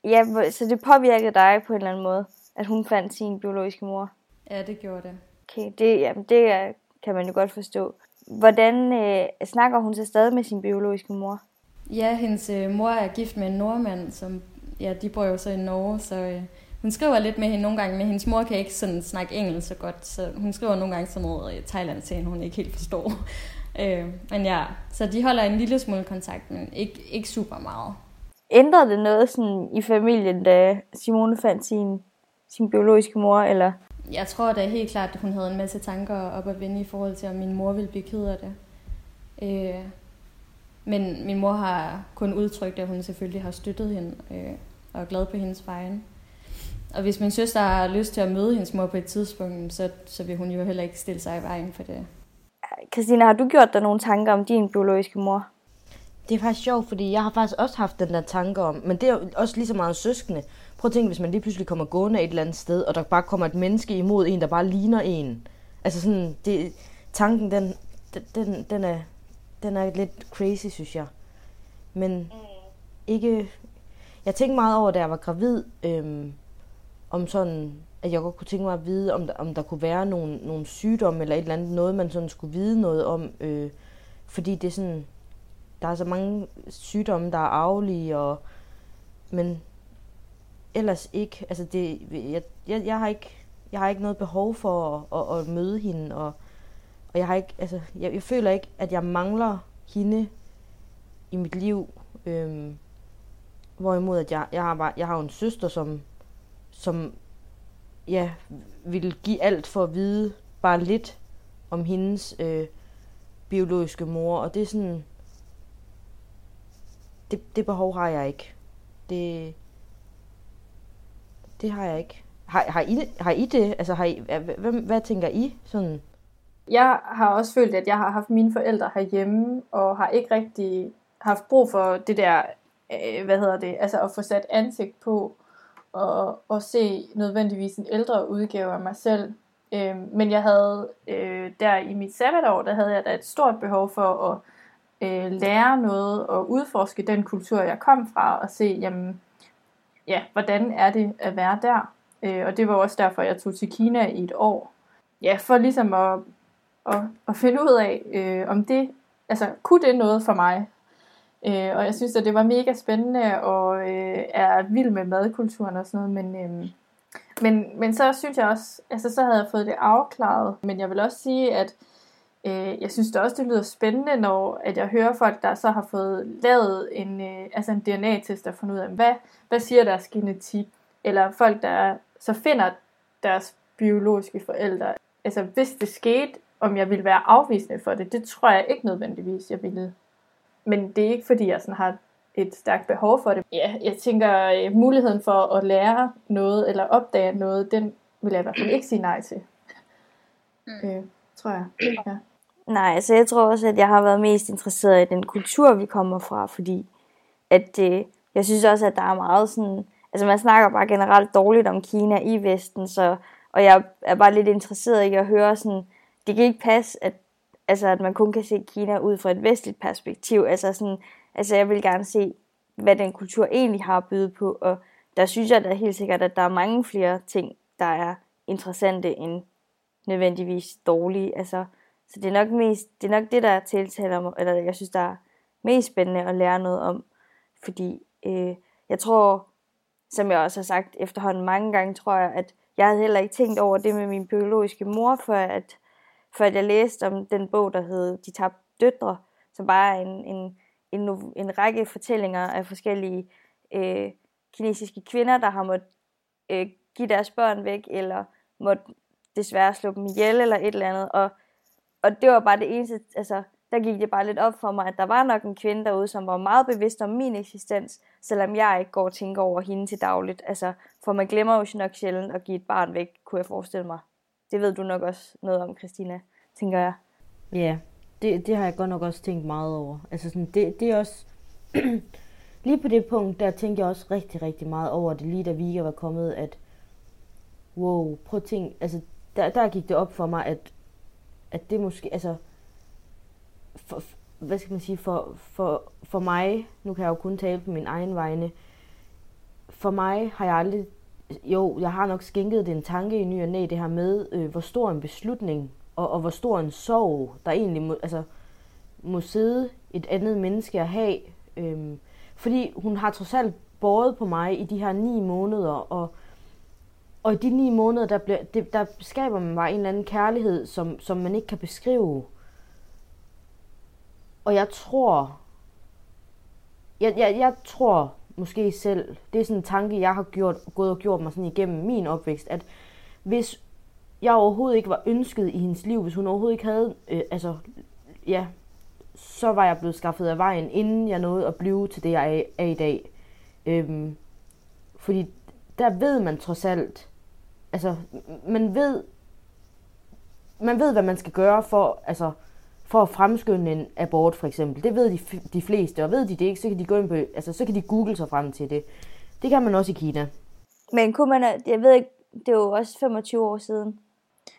Ja, så det påvirkede dig på en eller anden måde, at hun fandt sin biologiske mor? Ja, det gjorde det. Okay, det, jamen, det kan man jo godt forstå. Hvordan øh, snakker hun så stadig med sin biologiske mor? Ja, hendes øh, mor er gift med en nordmand, som ja, de bor jo så i Norge, så øh, hun skriver lidt med hende nogle gange, men hendes mor kan ikke sådan snakke engelsk så godt, så hun skriver nogle gange sådan noget øh, Thailand til hende, hun ikke helt forstår. <laughs> øh, men ja, så de holder en lille smule kontakt, men ikke, ikke super meget. Ændrede det noget sådan i familien, da Simone fandt sin, sin biologiske mor, eller jeg tror da helt klart, at hun havde en masse tanker op at vende i forhold til, om min mor ville blive ked af det. Øh, men min mor har kun udtrykt, at hun selvfølgelig har støttet hende øh, og er glad på hendes vejen. Og hvis min søster har lyst til at møde hendes mor på et tidspunkt, så, så vil hun jo heller ikke stille sig i vejen for det. Christina, har du gjort dig nogle tanker om din biologiske mor? Det er faktisk sjovt, fordi jeg har faktisk også haft den der tanke om, men det er jo også lige så meget søskende. Prøv at tænke, hvis man lige pludselig kommer gående et eller andet sted, og der bare kommer et menneske imod en, der bare ligner en. Altså sådan, det, tanken, den, den, den, er, den er lidt crazy, synes jeg. Men ikke... Jeg tænkte meget over, da jeg var gravid, øhm, om sådan, at jeg godt kunne tænke mig at vide, om der, om der kunne være nogle, nogle sygdomme eller et eller andet, noget man sådan skulle vide noget om. Øh, fordi det er sådan, der er så mange sygdomme, der er arvelige, og, men ellers ikke. Altså det, jeg, jeg, jeg, har ikke, jeg har ikke noget behov for at, at, at møde hende, og, og jeg har ikke, altså, jeg, jeg føler ikke, at jeg mangler hende i mit liv. Øhm, hvorimod, at jeg, jeg, har bare, jeg har en søster, som, som ja, ville give alt for at vide bare lidt om hendes øh, biologiske mor, og det er sådan, det, det behov har jeg ikke. Det, det har jeg ikke. Har, har, I, har I det? Altså, har I, hvad, hvad tænker I? Sådan? Jeg har også følt, at jeg har haft mine forældre herhjemme, og har ikke rigtig haft brug for det der, øh, hvad hedder det, altså at få sat ansigt på, og, og se nødvendigvis en ældre udgave af mig selv. Øh, men jeg havde øh, der i mit sabbatår, der havde jeg da et stort behov for at øh, lære noget og udforske den kultur, jeg kom fra, og se, jamen, ja, hvordan er det at være der? Øh, og det var også derfor, jeg tog til Kina i et år. Ja, for ligesom at, at, at finde ud af, øh, om det, altså, kunne det noget for mig? Øh, og jeg synes, at det var mega spændende, og øh, er vild med madkulturen og sådan noget, men... Øh, men, men så synes jeg også, altså så havde jeg fået det afklaret, men jeg vil også sige, at Øh, jeg synes det også, det lyder spændende, når at jeg hører folk, der så har fået lavet en, øh, altså en DNA-test, der fundet ud af, hvad, hvad siger deres genetik? Eller folk, der så finder deres biologiske forældre. Altså hvis det skete, om jeg ville være afvisende for det, det tror jeg ikke nødvendigvis, jeg ville. Men det er ikke fordi, jeg sådan har et stærkt behov for det. Ja, jeg tænker, øh, muligheden for at lære noget eller opdage noget, den vil jeg i hvert fald ikke sige nej til. Mm. Øh, tror jeg. Ja. Nej, altså jeg tror også, at jeg har været mest interesseret i den kultur, vi kommer fra, fordi at øh, jeg synes også, at der er meget sådan, altså man snakker bare generelt dårligt om Kina i Vesten, så, og jeg er bare lidt interesseret i at høre sådan, det kan ikke passe, at, altså, at man kun kan se Kina ud fra et vestligt perspektiv, altså sådan, altså jeg vil gerne se, hvad den kultur egentlig har at byde på, og der synes jeg da helt sikkert, at der er mange flere ting, der er interessante end nødvendigvis dårlige, altså så det er nok, mest, det, er nok det, der tiltaler mig, eller jeg synes, der er mest spændende at lære noget om. Fordi øh, jeg tror, som jeg også har sagt efterhånden mange gange, tror jeg, at jeg havde heller ikke tænkt over det med min biologiske mor, før at, før at jeg læste om den bog, der hed De tabte døtre, som bare er en, en, en, en række fortællinger af forskellige øh, kinesiske kvinder, der har måttet øh, give deres børn væk, eller måtte desværre slå dem ihjel, eller et eller andet. Og og det var bare det eneste, altså, der gik det bare lidt op for mig, at der var nok en kvinde derude, som var meget bevidst om min eksistens, selvom jeg ikke går og tænker over hende til dagligt. Altså, for man glemmer jo nok sjældent at give et barn væk, kunne jeg forestille mig. Det ved du nok også noget om, Christina, tænker jeg. Ja, det, det har jeg godt nok også tænkt meget over. Altså sådan, det, det er også... <clears throat> lige på det punkt, der tænkte jeg også rigtig, rigtig meget over det, lige da Vika var kommet, at wow, prøv at tænke, altså der, der gik det op for mig, at at det måske, altså, for, hvad skal man sige, for, for, for mig, nu kan jeg jo kun tale på min egen vegne, for mig har jeg aldrig, jo, jeg har nok skænket det en tanke i ny og næ, det her med, øh, hvor stor en beslutning, og, og hvor stor en sorg, der egentlig må, altså, må sidde et andet menneske at have. Øh, fordi hun har trods alt båret på mig i de her ni måneder, og og i de ni måneder, der, bliver, det, der skaber man bare en eller anden kærlighed, som, som man ikke kan beskrive. Og jeg tror, jeg, jeg, jeg tror måske selv, det er sådan en tanke, jeg har gjort, gået og gjort mig sådan igennem min opvækst, at hvis jeg overhovedet ikke var ønsket i hendes liv, hvis hun overhovedet ikke havde, øh, altså, ja, så var jeg blevet skaffet af vejen, inden jeg nåede at blive til det, jeg er, er i dag. Øhm, fordi der ved man trods alt, altså, man ved, man ved, hvad man skal gøre for, altså, for at fremskynde en abort, for eksempel. Det ved de, de fleste, og ved de det ikke, så kan de gå ind på, altså, så kan de google sig frem til det. Det kan man også i Kina. Men kunne man, jeg ved ikke, det er jo også 25 år siden.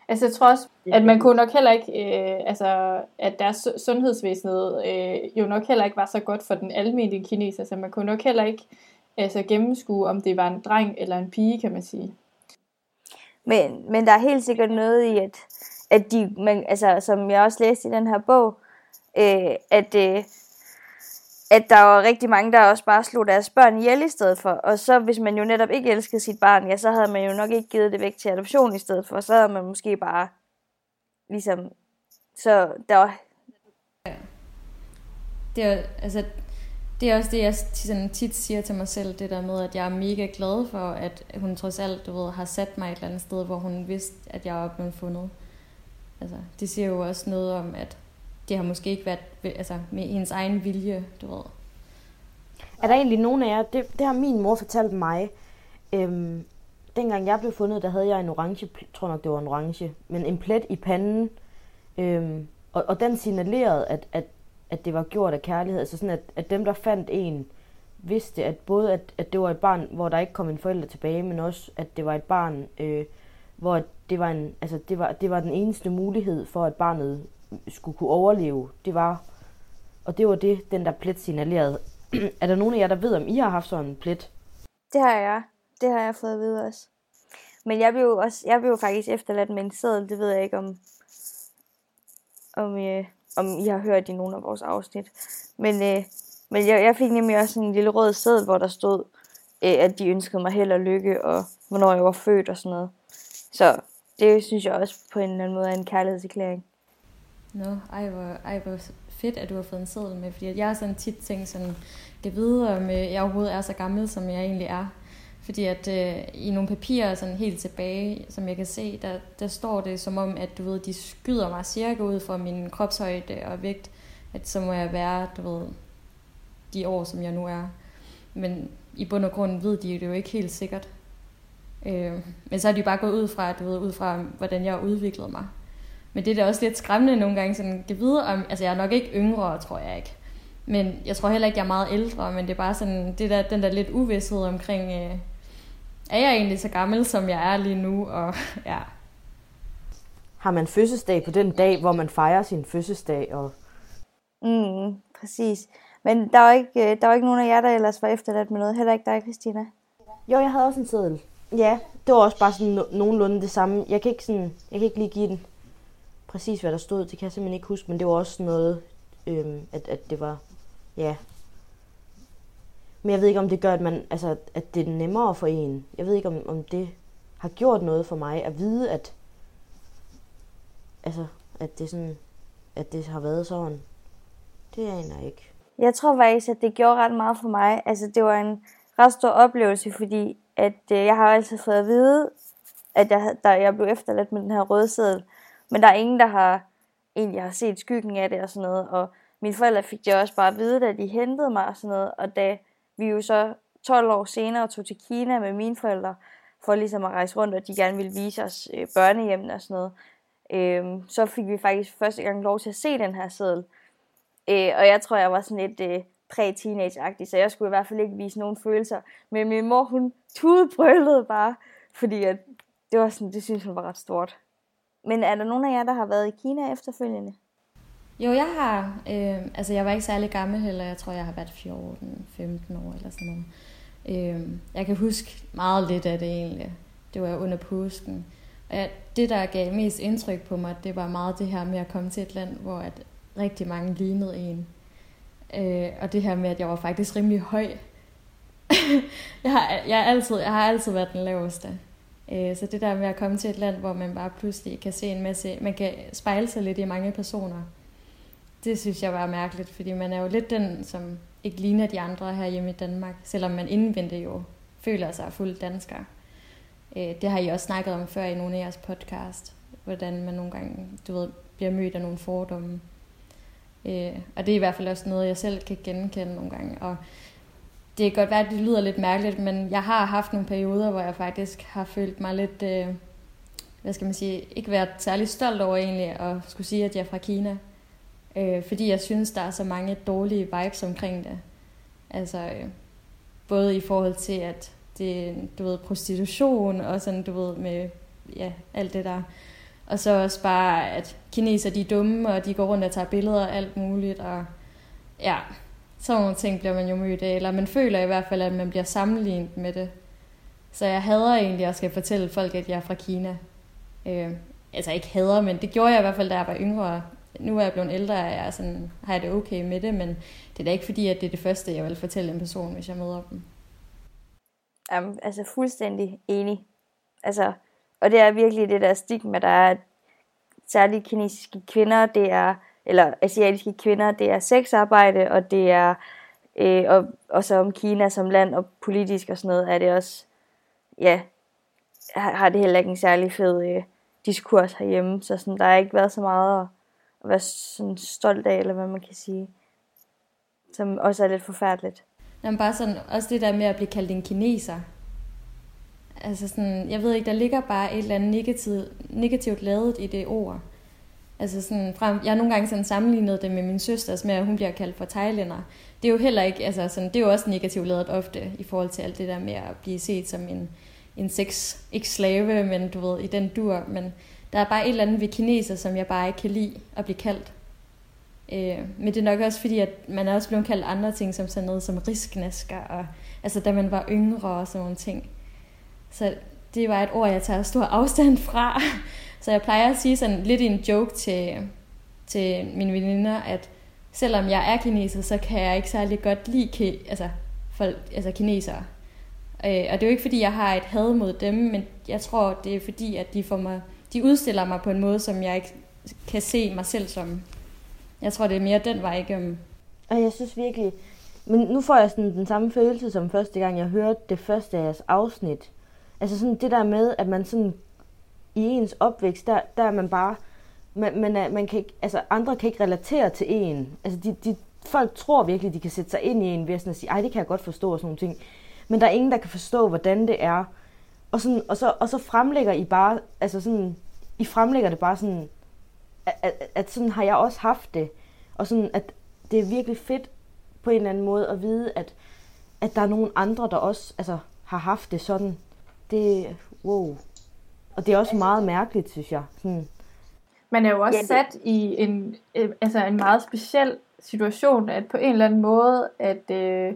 Altså jeg tror også, at man kunne nok heller ikke, øh, altså at deres sundhedsvæsenet øh, jo nok heller ikke var så godt for den almindelige kineser, så man kunne nok heller ikke altså, gennemskue, om det var en dreng eller en pige, kan man sige. Men, men der er helt sikkert noget i, at, at de, man, altså, som jeg også læste i den her bog, øh, at, øh, at der var rigtig mange, der også bare slog deres børn ihjel i stedet for. Og så hvis man jo netop ikke elskede sit barn, ja, så havde man jo nok ikke givet det væk til adoption i stedet for. Så havde man måske bare ligesom... Så der var... Ja. Det er, altså, det er også det, jeg sådan tit siger til mig selv, det der med, at jeg er mega glad for, at hun trods alt, du ved, har sat mig et eller andet sted, hvor hun vidste, at jeg var blevet fundet. Altså, det siger jo også noget om, at det har måske ikke været altså, med hendes egen vilje, du ved. Er der egentlig nogen af jer, det, det har min mor fortalt mig, øhm, dengang jeg blev fundet, der havde jeg en orange, tror nok det var en orange, men en plet i panden, øhm, og, og den signalerede, at, at, at det var gjort af kærlighed, altså sådan, at, at dem, der fandt en, vidste, at både at, at det var et barn, hvor der ikke kom en forælder tilbage, men også, at det var et barn, øh, hvor det var, en, altså det, var, det var den eneste mulighed for, at barnet skulle kunne overleve, det var, og det var det, den der plet signalerede. <clears throat> er der nogen af jer, der ved, om I har haft sådan en plet? Det har jeg. Det har jeg fået at vide også. Men jeg blev også, jeg blev faktisk efterladt med en seddel. Det ved jeg ikke, om, om, øh, om I har hørt i nogle af vores afsnit. Men, øh, men jeg, jeg fik nemlig også en lille rød seddel, hvor der stod, øh, at de ønskede mig held og lykke, og hvornår jeg var født og sådan noget. Så det synes jeg også på en eller anden måde er en kærlighedserklæring. Nå, ej hvor, ej hvor fedt, at du har fået en seddel med, fordi jeg har sådan tit tænkt sådan, kan vide, om øh, jeg overhovedet er så gammel, som jeg egentlig er. Fordi at øh, i nogle papirer sådan helt tilbage, som jeg kan se, der, der står det som om, at du ved, de skyder mig cirka ud fra min kropshøjde og vægt, at så må jeg være, du ved, de år, som jeg nu er. Men i bund og grund ved de det jo ikke helt sikkert. Øh, men så har de bare gået ud fra, du ved, ud fra, hvordan jeg har udviklet mig. Men det er da også lidt skræmmende nogle gange, sådan, kan vide om, altså jeg er nok ikke yngre, tror jeg ikke. Men jeg tror heller ikke, jeg er meget ældre, men det er bare sådan, det der, den der lidt uvidshed omkring, øh, er jeg egentlig så gammel, som jeg er lige nu, og <laughs> ja. Har man fødselsdag på den dag, hvor man fejrer sin fødselsdag? Og... Mm, præcis. Men der var, ikke, øh, der var ikke nogen af jer, der ellers var efterladt med noget. Heller ikke dig, Christina. Jo, jeg havde også en seddel. Ja, det var også bare sådan no- nogenlunde det samme. Jeg kan ikke, sådan, jeg kan ikke lige give den præcis, hvad der stod. Det kan jeg simpelthen ikke huske, men det var også noget, øhm, at, at det var, ja. Men jeg ved ikke, om det gør, at, man, altså, at det er nemmere for en. Jeg ved ikke, om, om det har gjort noget for mig at vide, at, altså, at det, sådan, at det har været sådan. Det aner jeg ikke. Jeg tror faktisk, at det gjorde ret meget for mig. Altså, det var en ret stor oplevelse, fordi at øh, jeg har altid fået at vide, at jeg, der, jeg blev efterladt med den her røde seddel. Men der er ingen, der har egentlig har set skyggen af det og sådan noget. Og mine forældre fik det også bare at vide, da de hentede mig og sådan noget. Og da vi jo så 12 år senere tog til Kina med mine forældre, for ligesom at rejse rundt, og de gerne ville vise os øh, børnehjemmene og sådan noget, øh, så fik vi faktisk første gang lov til at se den her seddel. Øh, og jeg tror, jeg var sådan lidt øh, præ-teenage-agtig, så jeg skulle i hvert fald ikke vise nogen følelser. Men min mor, hun tudbrølede bare, fordi at det var sådan, det synes hun var ret stort. Men er der nogen af jer, der har været i Kina efterfølgende? Jo, jeg har. Øh, altså, jeg var ikke særlig gammel heller. Jeg tror, jeg har været 14-15 år eller sådan noget. Øh, jeg kan huske meget lidt af det egentlig. Det var under påsken. Og jeg, det, der gav mest indtryk på mig, det var meget det her med at komme til et land, hvor at rigtig mange lignede en. Øh, og det her med, at jeg var faktisk rimelig høj. <laughs> jeg, har, jeg, har altid, jeg har altid været den laveste. Øh, så det der med at komme til et land, hvor man bare pludselig kan se en masse, man kan spejle sig lidt i mange personer, det synes jeg var mærkeligt, fordi man er jo lidt den, som ikke ligner de andre her hjemme i Danmark, selvom man indvendigt jo føler sig fuld dansker. Øh, det har I også snakket om før i nogle af jeres podcast, hvordan man nogle gange, du ved, bliver mødt af nogle fordomme. Øh, og det er i hvert fald også noget, jeg selv kan genkende nogle gange. Og det kan godt være, at det lyder lidt mærkeligt, men jeg har haft nogle perioder, hvor jeg faktisk har følt mig lidt, øh, hvad skal man sige, ikke været særlig stolt over egentlig at skulle sige, at jeg er fra Kina. Øh, fordi jeg synes, der er så mange dårlige vibes omkring det. Altså, øh, både i forhold til, at det du ved, prostitution og sådan, du ved, med ja, alt det der. Og så også bare, at kineser de er dumme, og de går rundt og tager billeder og alt muligt. Og ja, sådan nogle ting bliver man jo mødt af. Eller man føler i hvert fald, at man bliver sammenlignet med det. Så jeg hader egentlig at skal fortælle folk, at jeg er fra Kina. Øh, altså ikke hader, men det gjorde jeg i hvert fald, da jeg var yngre. Nu er jeg blevet ældre, og jeg er sådan, har jeg det okay med det, men det er da ikke fordi, at det er det første, jeg vil fortælle en person, hvis jeg møder dem. Jamen, altså fuldstændig enig. Altså, og det er virkelig det der stigma, der er, særligt kinesiske kvinder, det er, eller asiatiske kvinder, det er sexarbejde, og det er, øh, og, og så om Kina som land og politisk og sådan noget, er det også, ja, har det heller ikke en særlig fed øh, diskurs herhjemme, så sådan, der har ikke været så meget at, at være sådan stolt af, eller hvad man kan sige, som også er lidt forfærdeligt. Jamen bare sådan, også det der med at blive kaldt en kineser. Altså sådan, jeg ved ikke, der ligger bare et eller andet negativt, negativt lavet i det ord. Altså sådan, frem, jeg har nogle gange sådan sammenlignet det med min søster, med at hun bliver kaldt for thailænder. Det er jo heller ikke, altså sådan, det er jo også negativt lavet ofte i forhold til alt det der med at blive set som en, en sex, ikke slave, men du ved, i den dur. Men der er bare et eller andet ved kineser, som jeg bare ikke kan lide at blive kaldt. Øh, men det er nok også fordi, at man er også blevet kaldt andre ting, som sådan noget som risknasker, og altså da man var yngre og sådan nogle ting. Så det var et ord, jeg tager stor afstand fra. <laughs> Så jeg plejer at sige sådan lidt en joke til, til mine veninder, at selvom jeg er kineser, så kan jeg ikke særlig godt lide altså, folk, altså kinesere. Øh, og det er jo ikke fordi, jeg har et had mod dem, men jeg tror, det er fordi, at de, får mig, de udstiller mig på en måde, som jeg ikke kan se mig selv som. Jeg tror, det er mere den vej igennem. Og jeg synes virkelig, men nu får jeg sådan den samme følelse som første gang, jeg hørte det første af jeres afsnit. Altså sådan det der med, at man sådan i ens opvækst, der, der er man bare, man, man, er, man kan ikke, altså andre kan ikke relatere til en. Altså de, de, folk tror virkelig, de kan sætte sig ind i en ved sådan at sige, ej det kan jeg godt forstå og sådan nogle ting. Men der er ingen, der kan forstå, hvordan det er. Og, sådan, og, så, og så fremlægger I bare, altså sådan, I fremlægger det bare sådan, at, at, at sådan har jeg også haft det. Og sådan, at det er virkelig fedt på en eller anden måde at vide, at, at der er nogen andre, der også altså, har haft det sådan. Det, wow. Og det er også meget mærkeligt, synes jeg. Sådan. Man er jo også ja, det... sat i en, øh, altså en meget speciel situation, at på en eller anden måde, at, øh,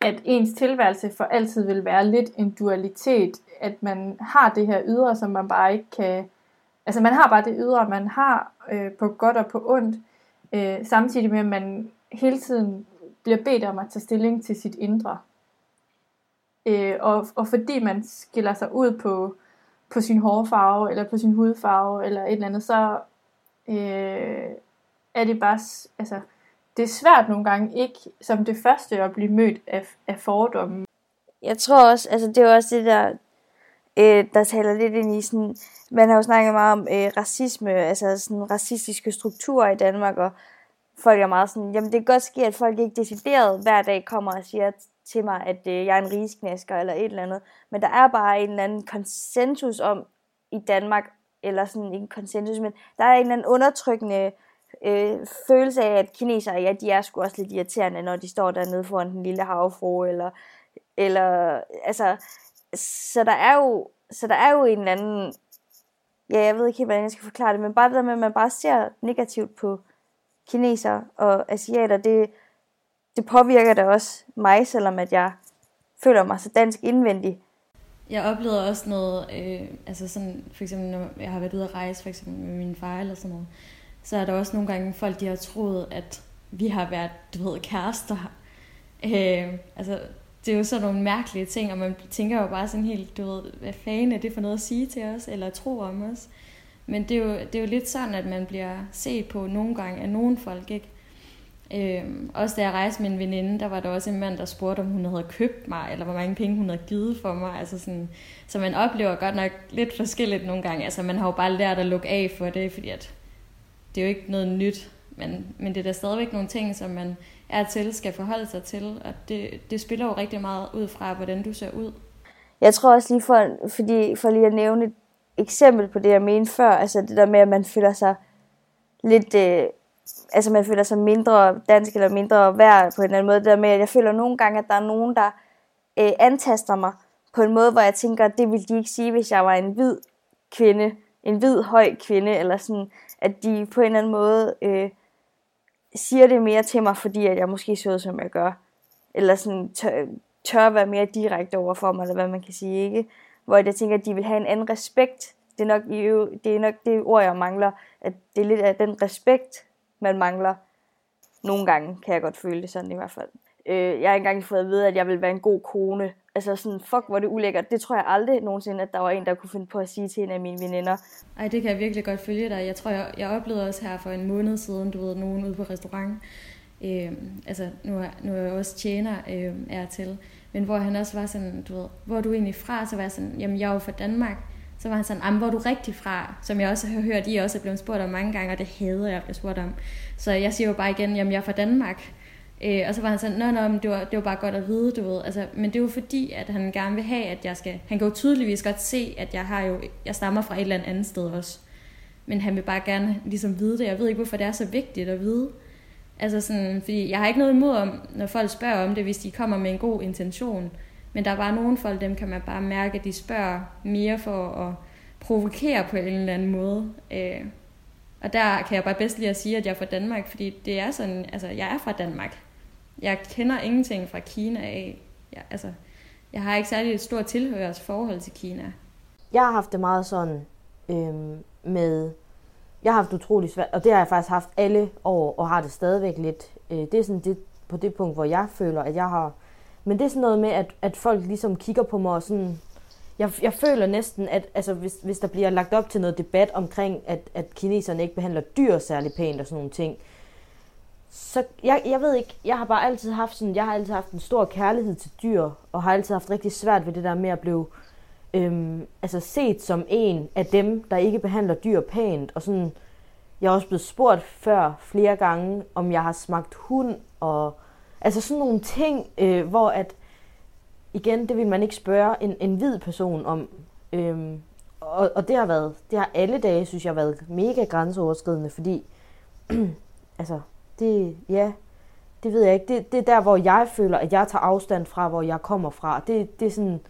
at ens tilværelse for altid vil være lidt en dualitet. At man har det her ydre, som man bare ikke kan... Altså man har bare det ydre, man har øh, på godt og på ondt, øh, samtidig med, at man hele tiden bliver bedt om at tage stilling til sit indre. Øh, og, og fordi man skiller sig ud på, på sin hårfarve, eller på sin hudfarve, eller et eller andet, så øh, er det bare, altså, det er svært nogle gange ikke som det første at blive mødt af, af fordomme. Jeg tror også, altså det er også det der, øh, der taler lidt ind i sådan, man har jo snakket meget om øh, racisme, altså sådan racistiske strukturer i Danmark, og folk er meget sådan, jamen det kan godt ske, at folk ikke decideret hver dag kommer og siger til mig, at øh, jeg er en risknæsker eller et eller andet. Men der er bare en eller anden konsensus om i Danmark, eller sådan ikke konsensus, men der er en eller anden undertrykkende øh, følelse af, at kinesere, ja, de er sgu også lidt irriterende, når de står dernede foran den lille havfru, eller, eller altså, så der er jo, så der er jo en eller anden, ja, jeg ved ikke helt, hvordan jeg skal forklare det, men bare det der med, at man bare ser negativt på kinesere og asiater, det, det påvirker da også mig, selvom at jeg føler mig så dansk indvendig. Jeg oplevede også noget, øh, altså sådan, for eksempel når jeg har været ude at rejse, for eksempel med min far eller sådan noget, så er der også nogle gange folk, de har troet, at vi har været, du ved, kærester. Øh, altså, det er jo sådan nogle mærkelige ting, og man tænker jo bare sådan helt, du ved, hvad fanden er det for noget at sige til os, eller tro om os. Men det er, jo, det er jo lidt sådan, at man bliver set på nogle gange af nogle folk, ikke? Øhm, også da jeg rejste med en veninde, der var der også en mand, der spurgte, om hun havde købt mig, eller hvor mange penge hun havde givet for mig. Altså sådan, så man oplever godt nok lidt forskelligt nogle gange. Altså man har jo bare lært at lukke af for det, fordi at det er jo ikke noget nyt. men, men det er da stadigvæk nogle ting, som man er til, skal forholde sig til, og det, det spiller jo rigtig meget ud fra, hvordan du ser ud. Jeg tror også lige for, fordi, for lige at nævne et eksempel på det, jeg mente før, altså det der med, at man føler sig lidt, øh, altså man føler sig mindre dansk eller mindre værd på en eller anden måde. Det der med, at jeg føler nogle gange, at der er nogen, der øh, antaster mig på en måde, hvor jeg tænker, at det ville de ikke sige, hvis jeg var en hvid kvinde, en hvid høj kvinde, eller sådan, at de på en eller anden måde øh, siger det mere til mig, fordi at jeg måske så som jeg gør. Eller sådan tør, tør være mere direkte over for mig, eller hvad man kan sige, ikke? Hvor jeg tænker, at de vil have en anden respekt. Det er nok, det, er nok det ord, jeg mangler. At det er lidt af den respekt, man mangler. Nogle gange kan jeg godt føle det sådan i hvert fald. Øh, jeg har engang fået at vide, at jeg vil være en god kone. Altså sådan, fuck, hvor det ulækkert. Det tror jeg aldrig nogensinde, at der var en, der kunne finde på at sige til en af mine veninder. Ej, det kan jeg virkelig godt følge dig. Jeg tror, jeg, jeg oplevede også her for en måned siden, du ved, nogen ude på restaurant. Øh, altså, nu er, nu er jeg også tjener øh, er til. Men hvor han også var sådan, du ved, hvor er du egentlig fra? Så var jeg sådan, jamen jeg er jo fra Danmark. Så var han sådan, hvor er du rigtig fra? Som jeg også har hørt, I også er blevet spurgt om mange gange, og det hader jeg at blive spurgt om. Så jeg siger jo bare igen, jamen jeg er fra Danmark. Øh, og så var han sådan, nå, nå, men det var, det var bare godt at vide, du ved. Altså, men det er jo fordi, at han gerne vil have, at jeg skal... Han kan jo tydeligvis godt se, at jeg har jo... Jeg stammer fra et eller andet sted også. Men han vil bare gerne ligesom vide det. Jeg ved ikke, hvorfor det er så vigtigt at vide. Altså sådan, fordi jeg har ikke noget imod, om, når folk spørger om det, hvis de kommer med en god intention. Men der er bare nogle folk, dem kan man bare mærke, at de spørger mere for at provokere på en eller anden måde. Øh, og der kan jeg bare bedst lige at sige, at jeg er fra Danmark, fordi det er sådan, altså jeg er fra Danmark. Jeg kender ingenting fra Kina af. Jeg, altså, jeg har ikke særlig et stort tilhørsforhold til Kina. Jeg har haft det meget sådan øhm, med... Jeg har haft utrolig svært, og det har jeg faktisk haft alle år, og har det stadigvæk lidt. Øh, det er sådan det, på det punkt, hvor jeg føler, at jeg har... Men det er sådan noget med, at, at folk ligesom kigger på mig og sådan... Jeg, jeg føler næsten, at altså, hvis, hvis der bliver lagt op til noget debat omkring, at, at kineserne ikke behandler dyr særlig pænt og sådan nogle ting, så jeg, jeg ved ikke, jeg har bare altid haft sådan, jeg har altid haft en stor kærlighed til dyr, og har altid haft rigtig svært ved det der med at blive øhm, altså set som en af dem, der ikke behandler dyr pænt, og sådan, jeg er også blevet spurgt før flere gange, om jeg har smagt hund, og altså sådan nogle ting, øh, hvor at, igen, det vil man ikke spørge en, en hvid person om, øhm, og, og det har været, det har alle dage, synes jeg, været mega grænseoverskridende, fordi, <clears throat> altså, det, ja, det ved jeg ikke. Det, det er der, hvor jeg føler, at jeg tager afstand fra, hvor jeg kommer fra. Det, det er sådan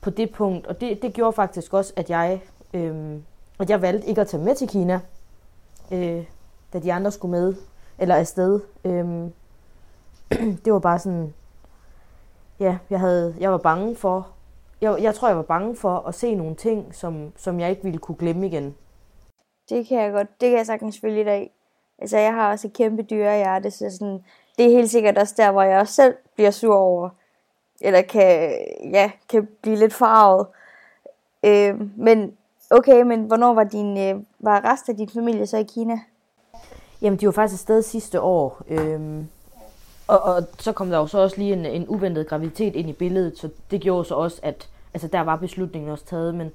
på det punkt. Og det, det gjorde faktisk også, at jeg, øhm, at jeg valgte ikke at tage med til Kina, øh, da de andre skulle med, eller afsted. Øhm, <clears throat> det var bare sådan, ja, jeg, havde, jeg var bange for, jeg, jeg tror, jeg var bange for at se nogle ting, som, som jeg ikke ville kunne glemme igen. Det kan jeg godt, det kan jeg sagtens følge i dag. Altså, jeg har også et kæmpe dyrehjerte, så sådan, det er helt sikkert også der, hvor jeg også selv bliver sur over, eller kan, ja, kan blive lidt farvet. Øh, men okay, men hvornår var, din, øh, var resten af din familie så i Kina? Jamen, de var faktisk afsted sidste år. Øhm, og, og så kom der jo så også lige en, en uventet graviditet ind i billedet, så det gjorde så også, at altså, der var beslutningen også taget. Men,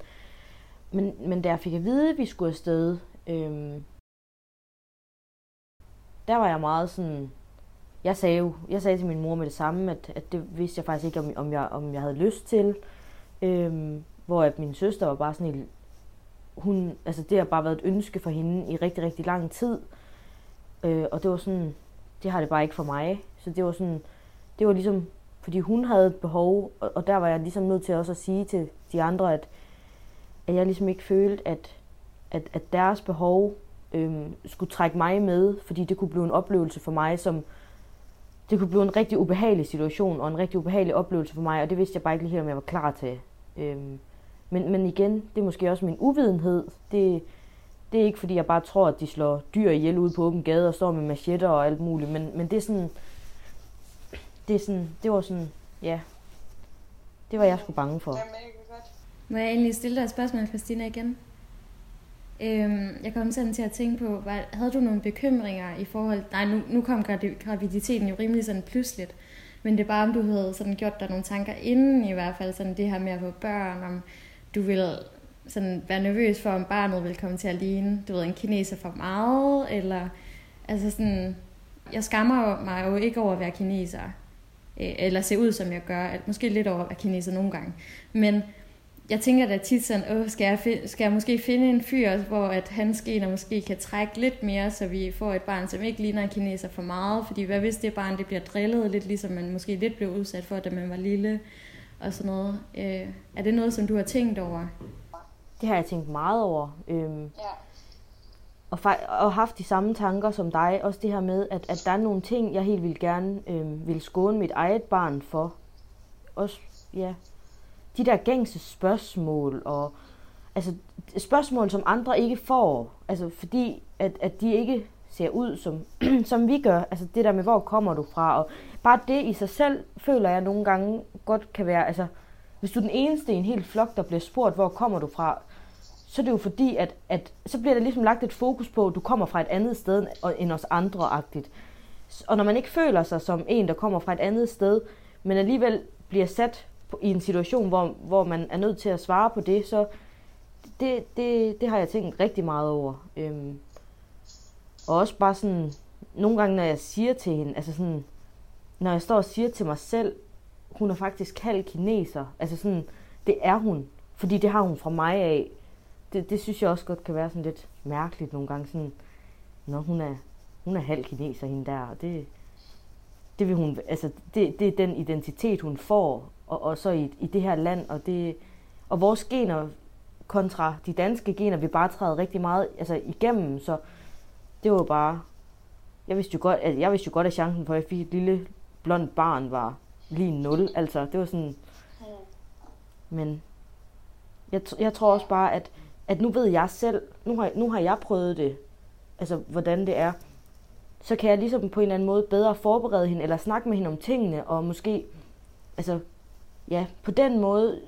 men, men da jeg fik at vide, at vi skulle afsted, øhm, der var jeg meget sådan... Jeg sagde jo, jeg sagde til min mor med det samme, at, at det vidste jeg faktisk ikke, om, om, jeg, om jeg havde lyst til. Øhm, hvor at min søster var bare sådan en, hun, altså det har bare været et ønske for hende i rigtig, rigtig lang tid. Øh, og det var sådan, det har det bare ikke for mig. Så det var sådan, det var ligesom, fordi hun havde et behov, og, og der var jeg ligesom nødt til også at sige til de andre, at, at jeg ligesom ikke følte, at, at, at deres behov øhm, skulle trække mig med, fordi det kunne blive en oplevelse for mig, som det kunne blive en rigtig ubehagelig situation, og en rigtig ubehagelig oplevelse for mig, og det vidste jeg bare ikke lige helt, om jeg var klar til. Øhm, men, men igen, det er måske også min uvidenhed. Det, det er ikke fordi, jeg bare tror, at de slår dyr ihjel ude på åben gade og står med machetter og alt muligt, men, men det er sådan, det er sådan, det var sådan, ja, det var jeg sgu bange for. Må jeg egentlig stille dig et spørgsmål, Christina, igen? Øhm, jeg kom sådan til at tænke på, hvad, havde du nogle bekymringer i forhold... Nej, nu, nu kom graviditeten jo rimelig sådan pludseligt. Men det er bare, om du havde sådan gjort dig nogle tanker inden i hvert fald, sådan det her med at få børn, om du ville sådan være nervøs for, om barnet ville komme til at ligne, du ved, en kineser for meget, eller Altså sådan, jeg skammer mig jo ikke over at være kineser, øh, eller se ud, som jeg gør. Måske lidt over at kineser nogle gange. Men jeg tænker da tit sådan, Åh, skal, jeg skal jeg måske finde en fyr, hvor at hans gener måske kan trække lidt mere, så vi får et barn, som ikke ligner en kineser for meget. Fordi hvad hvis det barn det bliver drillet lidt, ligesom man måske lidt blev udsat for, da man var lille og sådan noget. Øh, er det noget, som du har tænkt over? Det har jeg tænkt meget over. Øhm, ja og, og haft de samme tanker som dig. Også det her med, at, at der er nogle ting, jeg helt vil gerne øh, vil skåne mit eget barn for. Også, ja, de der gængse spørgsmål, og altså spørgsmål, som andre ikke får, altså fordi, at, at de ikke ser ud, som, <clears throat> som vi gør. Altså det der med, hvor kommer du fra? Og bare det i sig selv, føler jeg nogle gange godt kan være, altså hvis du er den eneste i en hel flok, der bliver spurgt, hvor kommer du fra, så er det jo fordi, at, at så bliver der ligesom lagt et fokus på, at du kommer fra et andet sted end os andre-agtigt. Og når man ikke føler sig som en, der kommer fra et andet sted, men alligevel bliver sat i en situation, hvor, hvor man er nødt til at svare på det, så det, det, det har jeg tænkt rigtig meget over. Øhm, og også bare sådan, nogle gange, når jeg siger til hende, altså sådan, når jeg står og siger til mig selv, hun er faktisk halv kineser, altså sådan, det er hun, fordi det har hun fra mig af. Det, det synes jeg også godt kan være sådan lidt mærkeligt nogle gange, sådan, når hun er, hun er halv kineser, hende der, og det, det vil hun, altså det, det er den identitet, hun får, og, og så i, i det her land, og det, og vores gener kontra de danske gener, vi bare træder rigtig meget altså, igennem, så det var bare, jeg vidste jo godt, at, jeg vidste jo godt, at chancen for, at jeg fik et lille blondt barn var lige 0, altså det var sådan, men jeg, jeg tror også bare, at, at nu ved jeg selv, nu har, nu har jeg prøvet det, altså hvordan det er, så kan jeg ligesom på en eller anden måde bedre forberede hende, eller snakke med hende om tingene, og måske, altså, ja, på den måde,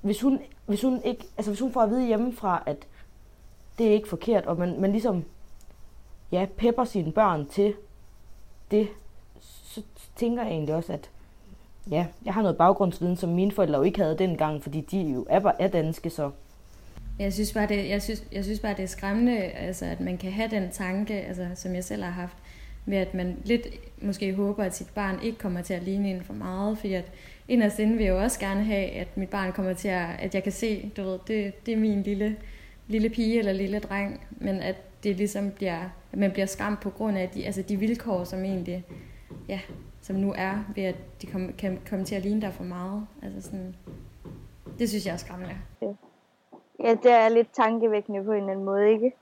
hvis hun, hvis hun ikke, altså hvis hun får at vide hjemmefra, at det er ikke forkert, og man, man ligesom, ja, pepper sine børn til det, så tænker jeg egentlig også, at ja, jeg har noget baggrundsviden, som mine forældre jo ikke havde dengang, fordi de jo er, er danske, så jeg synes bare, det, jeg synes, jeg synes bare, det er skræmmende, altså, at man kan have den tanke, altså, som jeg selv har haft, med at man lidt måske håber, at sit barn ikke kommer til at ligne en for meget, fordi at inderst inde vil jeg jo også gerne have, at mit barn kommer til at, at jeg kan se, du ved, det, det er min lille, lille pige eller lille dreng, men at det ligesom bliver, at man bliver skræmt på grund af de, altså de vilkår, som egentlig, ja, som nu er, ved at de kom, kan komme til at ligne dig for meget. Altså sådan, det synes jeg er skræmmende. Ja. Ja, det er lidt tankevækkende på en eller anden måde, ikke?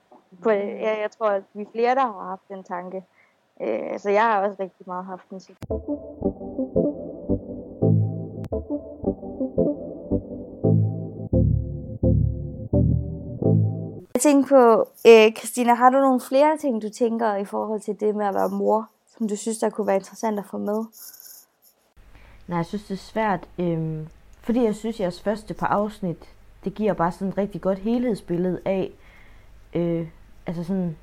For ja, jeg tror, at vi er flere, der har haft den tanke. Øh, altså, jeg har også rigtig meget haft den. Jeg tænker på, øh, Christina, har du nogle flere ting, du tænker i forhold til det med at være mor, som du synes, der kunne være interessant at få med? Nej, jeg synes, det er svært, øh, fordi jeg synes, at jeres første par afsnit, det giver bare sådan et rigtig godt helhedsbillede af, øh, altså sådan,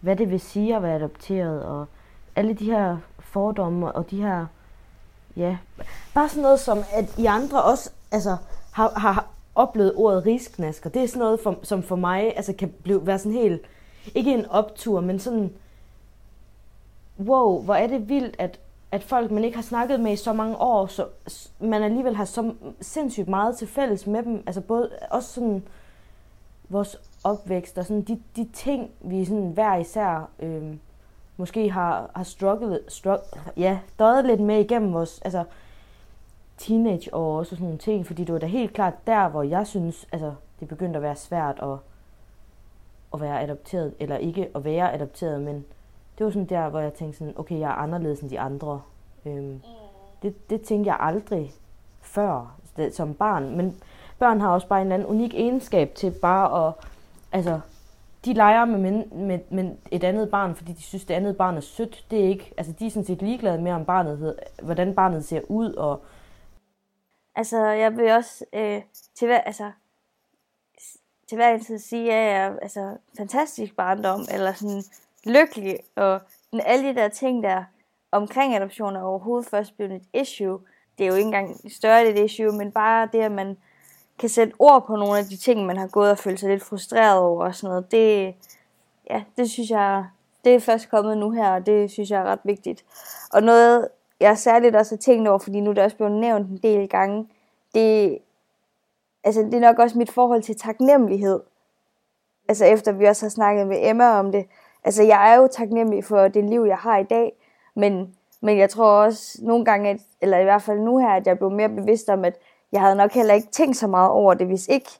hvad det vil sige at være adopteret, og alle de her fordomme, og de her, ja, bare sådan noget som, at I andre også, altså, har, har oplevet ordet risknasker. Det er sådan noget, for, som for mig, altså kan blive, være sådan helt, ikke en optur, men sådan, wow, hvor er det vildt, at, at folk, man ikke har snakket med i så mange år, så man alligevel har så sindssygt meget til fælles med dem. Altså både, også sådan vores opvækst og sådan de, de ting, vi sådan hver især øh, måske har, har strugglet, strugg, ja, døjet lidt med igennem vores altså, teenageår og sådan nogle ting, fordi det var da helt klart der, hvor jeg synes, altså, det begyndte at være svært at, at være adopteret, eller ikke at være adopteret, men det var sådan der, hvor jeg tænkte sådan, okay, jeg er anderledes end de andre. Øhm, mm. det, det tænkte jeg aldrig før det, som barn. Men børn har også bare en eller anden unik egenskab til bare at, altså, de leger med, med, med, med et andet barn, fordi de synes, det andet barn er sødt. Det er ikke, altså, de er sådan set ligeglade med, om barnet, hvordan barnet ser ud. Og... Altså, jeg vil også øh, til hver, altså, til hver tid sige, at jeg er altså, fantastisk barndom, eller sådan, lykkelig, og alle de der ting der omkring adoption er overhovedet først blevet et issue. Det er jo ikke engang større et issue, men bare det, at man kan sætte ord på nogle af de ting, man har gået og følt sig lidt frustreret over og sådan noget, det, ja, det synes jeg det er først kommet nu her, og det synes jeg er ret vigtigt. Og noget, jeg særligt også har tænkt over, fordi nu er det også blevet nævnt en del gange, det, altså, det er nok også mit forhold til taknemmelighed. Altså efter vi også har snakket med Emma om det. Altså jeg er jo taknemmelig for det liv, jeg har i dag, men, men jeg tror også nogle gange, at, eller i hvert fald nu her, at jeg blev mere bevidst om, at jeg havde nok heller ikke tænkt så meget over det, hvis ikke,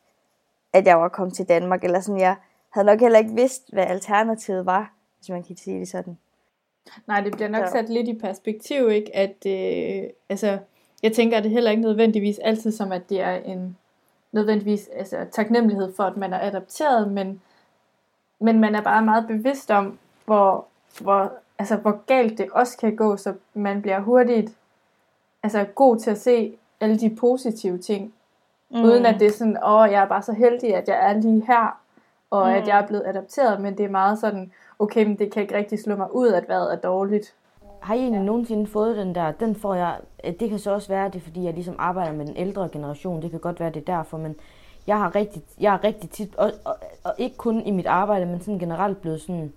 at jeg var kommet til Danmark. Eller sådan, jeg havde nok heller ikke vidst, hvad alternativet var, hvis man kan sige det sådan. Nej, det bliver nok Så. sat lidt i perspektiv, ikke? At, øh, altså, jeg tænker, at det heller ikke nødvendigvis altid som, at det er en nødvendigvis altså, taknemmelighed for, at man er adopteret, men, men man er bare meget bevidst om, hvor, hvor, altså, hvor galt det også kan gå, så man bliver hurtigt altså, god til at se alle de positive ting, mm. uden at det er sådan, åh, jeg er bare så heldig, at jeg er lige her, og mm. at jeg er blevet adopteret, men det er meget sådan, okay, men det kan ikke rigtig slå mig ud, at vejret er dårligt. Har I egentlig nogensinde fået den der, den får jeg, det kan så også være, det er fordi jeg ligesom arbejder med den ældre generation, det kan godt være, det er derfor, men jeg har rigtig, jeg har rigtig tit, og, og, og ikke kun i mit arbejde, men sådan generelt blevet sådan,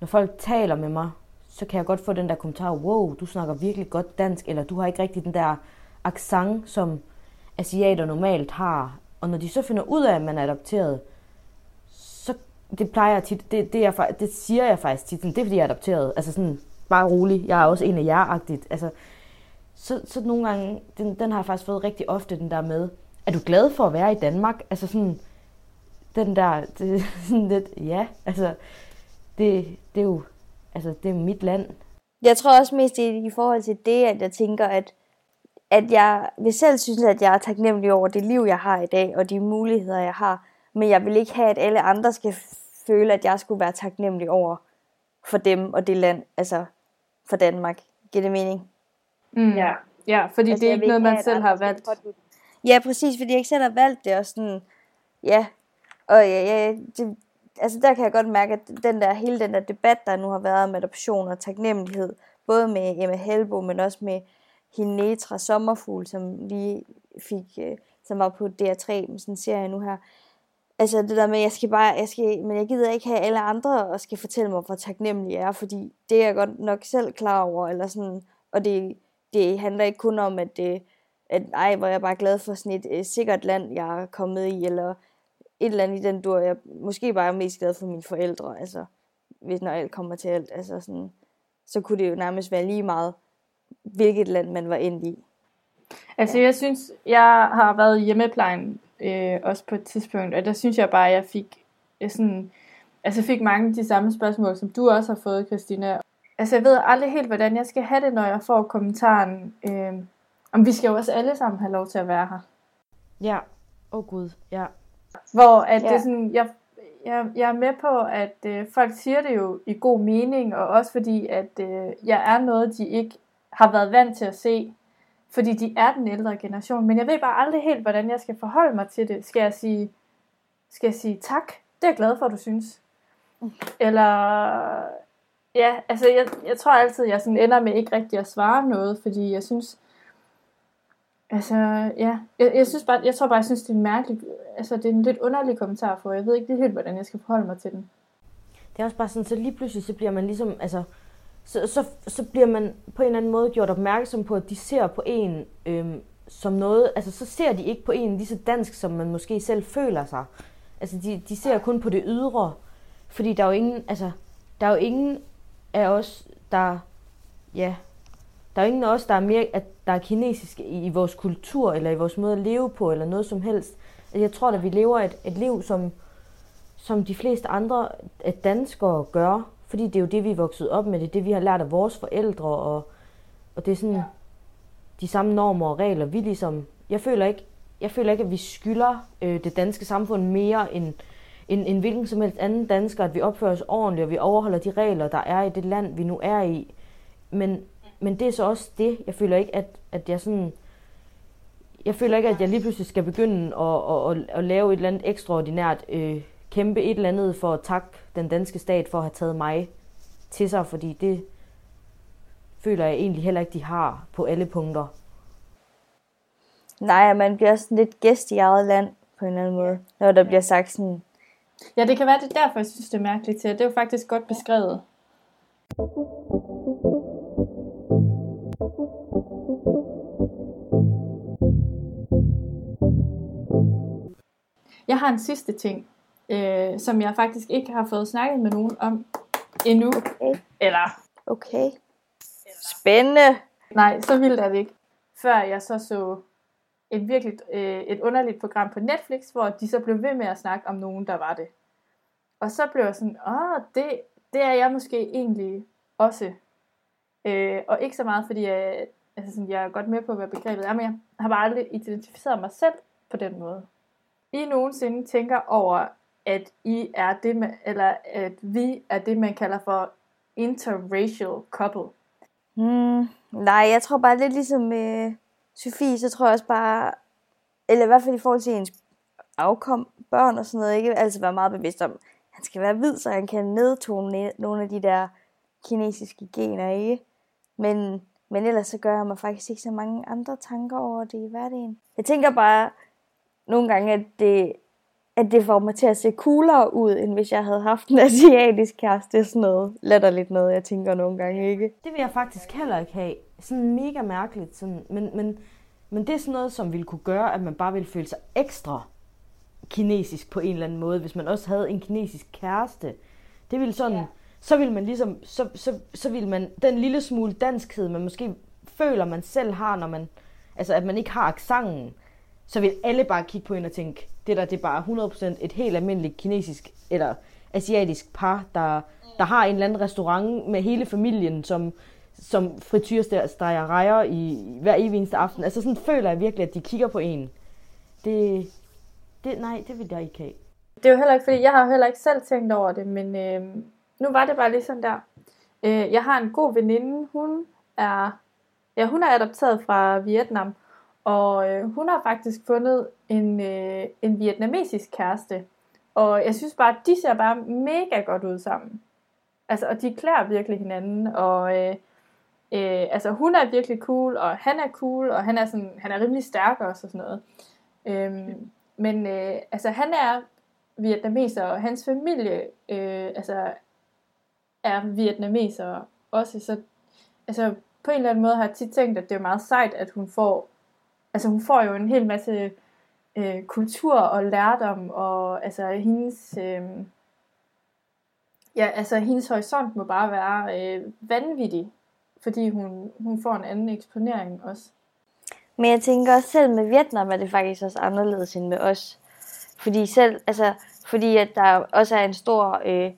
når folk taler med mig, så kan jeg godt få den der kommentar, wow, du snakker virkelig godt dansk, eller du har ikke rigtig den der accent, som asiater normalt har. Og når de så finder ud af, at man er adopteret, så det plejer jeg tit, det, det, er, det siger jeg faktisk tit, sådan, det er fordi jeg er adopteret. Altså sådan, bare rolig, jeg er også en af jer-agtigt. Altså, så, så nogle gange, den, den har jeg faktisk fået rigtig ofte, den der med, er du glad for at være i Danmark? Altså sådan, den der, <laughs> det, sådan lidt, ja, altså, det, det er jo, altså, det er jo mit land. Jeg tror også mest i forhold til det, at jeg tænker, at, at jeg vil selv synes, at jeg er taknemmelig over det liv, jeg har i dag, og de muligheder, jeg har. Men jeg vil ikke have, at alle andre skal føle, at jeg skulle være taknemmelig over for dem og det land, altså for Danmark. Giver det mening? Mm. Ja. ja, fordi altså, det er ikke noget, man selv har valgt. pådutte- Ja, præcis, fordi jeg ikke selv har valgt det, og sådan, ja, og ja, ja, det, altså der kan jeg godt mærke, at den der, hele den der debat, der nu har været om adoption og taknemmelighed, både med Emma Helbo, men også med Hinetra Sommerfugl, som lige fik, øh, som var på DR3 med sådan en serie nu her. Altså det der med, jeg skal bare, jeg skal, men jeg gider ikke have alle andre og skal fortælle mig, hvor taknemmelig jeg er, fordi det er jeg godt nok selv klar over, eller sådan, og det, det handler ikke kun om, at det, at ej, hvor er jeg bare glad for sådan et øh, sikkert land, jeg er kommet i, eller et eller andet i den dur. Jeg er måske bare mest glad for mine forældre, altså, hvis når alt kommer til alt, altså sådan, så kunne det jo nærmest være lige meget, hvilket land man var endt i. Altså jeg synes, jeg har været i hjemmeplejen øh, også på et tidspunkt, og der synes jeg bare, at jeg fik, jeg sådan, altså fik mange af de samme spørgsmål, som du også har fået, Christina. Altså jeg ved aldrig helt, hvordan jeg skal have det, når jeg får kommentaren, øh, om vi skal jo også alle sammen have lov til at være her. Ja, åh oh, gud, ja. Hvor at ja. Det er sådan, jeg, jeg, jeg er med på, at øh, folk siger det jo i god mening, og også fordi, at øh, jeg er noget, de ikke har været vant til at se, fordi de er den ældre generation. Men jeg ved bare aldrig helt, hvordan jeg skal forholde mig til det. Skal jeg sige, skal jeg sige tak? Det er jeg glad for, du synes. Eller, ja, altså jeg, jeg tror altid, jeg sådan ender med ikke rigtig at svare noget, fordi jeg synes, altså ja, jeg, jeg synes bare, jeg tror bare, jeg synes, det er en mærkelig, altså det er en lidt underlig kommentar for, jeg ved ikke helt, hvordan jeg skal forholde mig til den. Det er også bare sådan, så lige pludselig, så bliver man ligesom, altså, så, så, så bliver man på en eller anden måde gjort opmærksom på, at de ser på en øhm, som noget, altså så ser de ikke på en lige så dansk, som man måske selv føler sig. Altså de, de ser kun på det ydre, fordi der er jo ingen, altså, der er jo ingen af os, der, ja, der er jo ingen af os, der er mere, at der er kinesiske i, i vores kultur, eller i vores måde at leve på, eller noget som helst. Altså, Jeg tror, at vi lever et, et liv, som, som de fleste andre øh, danskere gør, fordi det er jo det, vi er vokset op med, det er det, vi har lært af vores forældre, og, og det er sådan ja. de samme normer og regler, vi ligesom, jeg føler ikke, jeg føler ikke, at vi skylder øh, det danske samfund mere end, end, end hvilken som helst anden dansker, at vi opfører os ordentligt, og vi overholder de regler, der er i det land, vi nu er i. Men, men det er så også det, jeg føler ikke, at, at jeg sådan, jeg føler ikke, at jeg lige pludselig skal begynde at, at, at, at lave et eller andet ekstraordinært, øh, kæmpe et eller andet for at takke den danske stat for at have taget mig til sig, fordi det føler jeg egentlig heller ikke, de har på alle punkter. Nej, man bliver sådan lidt gæst i eget land, på en eller anden måde, når der bliver sagt sådan, Ja, det kan være, det er derfor, jeg synes, det er mærkeligt til. Det er jo faktisk godt beskrevet. Jeg har en sidste ting, øh, som jeg faktisk ikke har fået snakket med nogen om endnu. Okay. Eller, Okay. Spændende. nej, så vildt er det ikke. Før jeg så så et virkelig øh, et underligt program på Netflix, hvor de så blev ved med at snakke om nogen, der var det. Og så blev jeg sådan, åh, det, det er jeg måske egentlig også. Øh, og ikke så meget, fordi jeg, altså sådan, jeg er godt med på, hvad begrebet er, men jeg har bare aldrig identificeret mig selv på den måde. I nogensinde tænker over, at I er det, man, eller at vi er det, man kalder for interracial couple. Hmm, nej, jeg tror bare lidt ligesom øh, Sofie, så tror jeg også bare, eller i hvert fald i forhold til ens afkom, børn og sådan noget, ikke Altså være meget bevidst om, han skal være hvid, så han kan nedtone nogle af de der kinesiske gener, ikke? Men, men ellers så gør jeg mig faktisk ikke så mange andre tanker over det i hverdagen. Jeg tænker bare nogle gange, at det, at det får mig til at se coolere ud, end hvis jeg havde haft en asiatisk kæreste. Det er sådan noget latterligt noget, jeg tænker nogle gange, ikke? Det vil jeg faktisk heller ikke have. Sådan mega mærkeligt. Sådan, men, men, men det er sådan noget, som ville kunne gøre, at man bare ville føle sig ekstra kinesisk på en eller anden måde, hvis man også havde en kinesisk kæreste. Det ville sådan, ja. så ville man ligesom, så, så, så ville man, den lille smule danskhed, man måske føler, man selv har, når man, altså at man ikke har aksangen, så vil alle bare kigge på hende og tænke, det der, det er bare 100% et helt almindeligt kinesisk eller asiatisk par, der, der har en eller anden restaurant med hele familien, som, som frityrsteger rejer i hver evig eneste aften. Altså sådan føler jeg virkelig, at de kigger på en. Det, det, nej, det vil jeg ikke have. Det er jo heller ikke, fordi jeg har jo heller ikke selv tænkt over det, men øh, nu var det bare lige sådan der. Øh, jeg har en god veninde, hun er, ja, hun er adopteret fra Vietnam, og øh, hun har faktisk fundet en, øh, en vietnamesisk kæreste. Og jeg synes bare, at de ser bare mega godt ud sammen. Altså, og de klæder virkelig hinanden, og øh, øh, altså, hun er virkelig cool, og han er cool, og han er, sådan, han er rimelig stærk også og sådan noget. Øhm, men øh, altså, han er vietnameser, og hans familie øh, altså, er vietnameser også. Så altså, på en eller anden måde har jeg tit tænkt, at det er meget sejt, at hun får, altså hun får jo en hel masse øh, kultur og lærdom, og altså hendes, øh, ja, altså hendes horisont må bare være øh, vanvittig, fordi hun, hun får en anden eksponering også. Men jeg tænker også selv med Vietnam er det faktisk også anderledes end med os. Fordi selv, altså, fordi at der også er en stor, øh,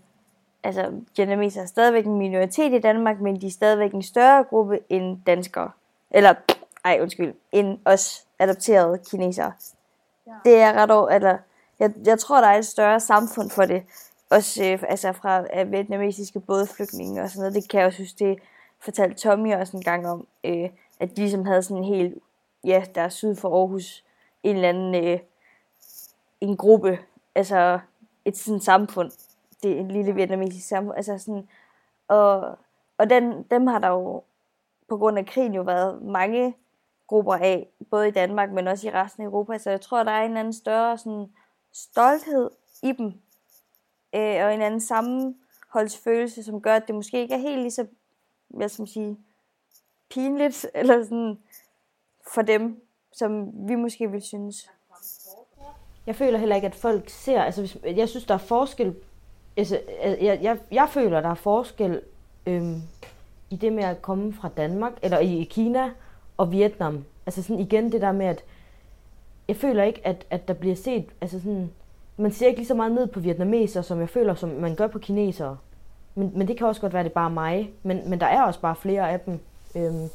altså vietnameser er stadigvæk en minoritet i Danmark, men de er stadigvæk en større gruppe end danskere. Eller, ej undskyld, end os adopterede kinesere. Ja. Det er ret over, eller, jeg, jeg tror, der er et større samfund for det. Også øh, altså fra øh, vietnamesiske bådflygtninge og sådan noget. Det kan jeg også synes, det fortalte Tommy også en gang om, øh, at de ligesom havde sådan en helt, ja, der er syd for Aarhus, en eller anden, øh, en gruppe, altså et sådan samfund. Det er en lille vietnamesisk samfund, altså sådan, og, og den, dem har der jo på grund af krigen jo været mange grupper af, både i Danmark, men også i resten af Europa. Så jeg tror, der er en anden større sådan, stolthed i dem, øh, og en anden sammenholdsfølelse, som gør, at det måske ikke er helt lige så, hvad skal man sige, pinligt, <laughs> eller sådan for dem, som vi måske vil synes. Jeg føler heller ikke, at folk ser, altså hvis, jeg synes, der er forskel, altså, jeg, jeg, jeg føler, der er forskel øhm, i det med at komme fra Danmark, eller i Kina og Vietnam. Altså sådan igen det der med, at jeg føler ikke, at, at der bliver set, altså sådan, man ser ikke lige så meget ned på vietnamesere, som jeg føler, som man gør på kinesere. Men, men det kan også godt være, at det er bare mig. Men, men der er også bare flere af dem. Øhm.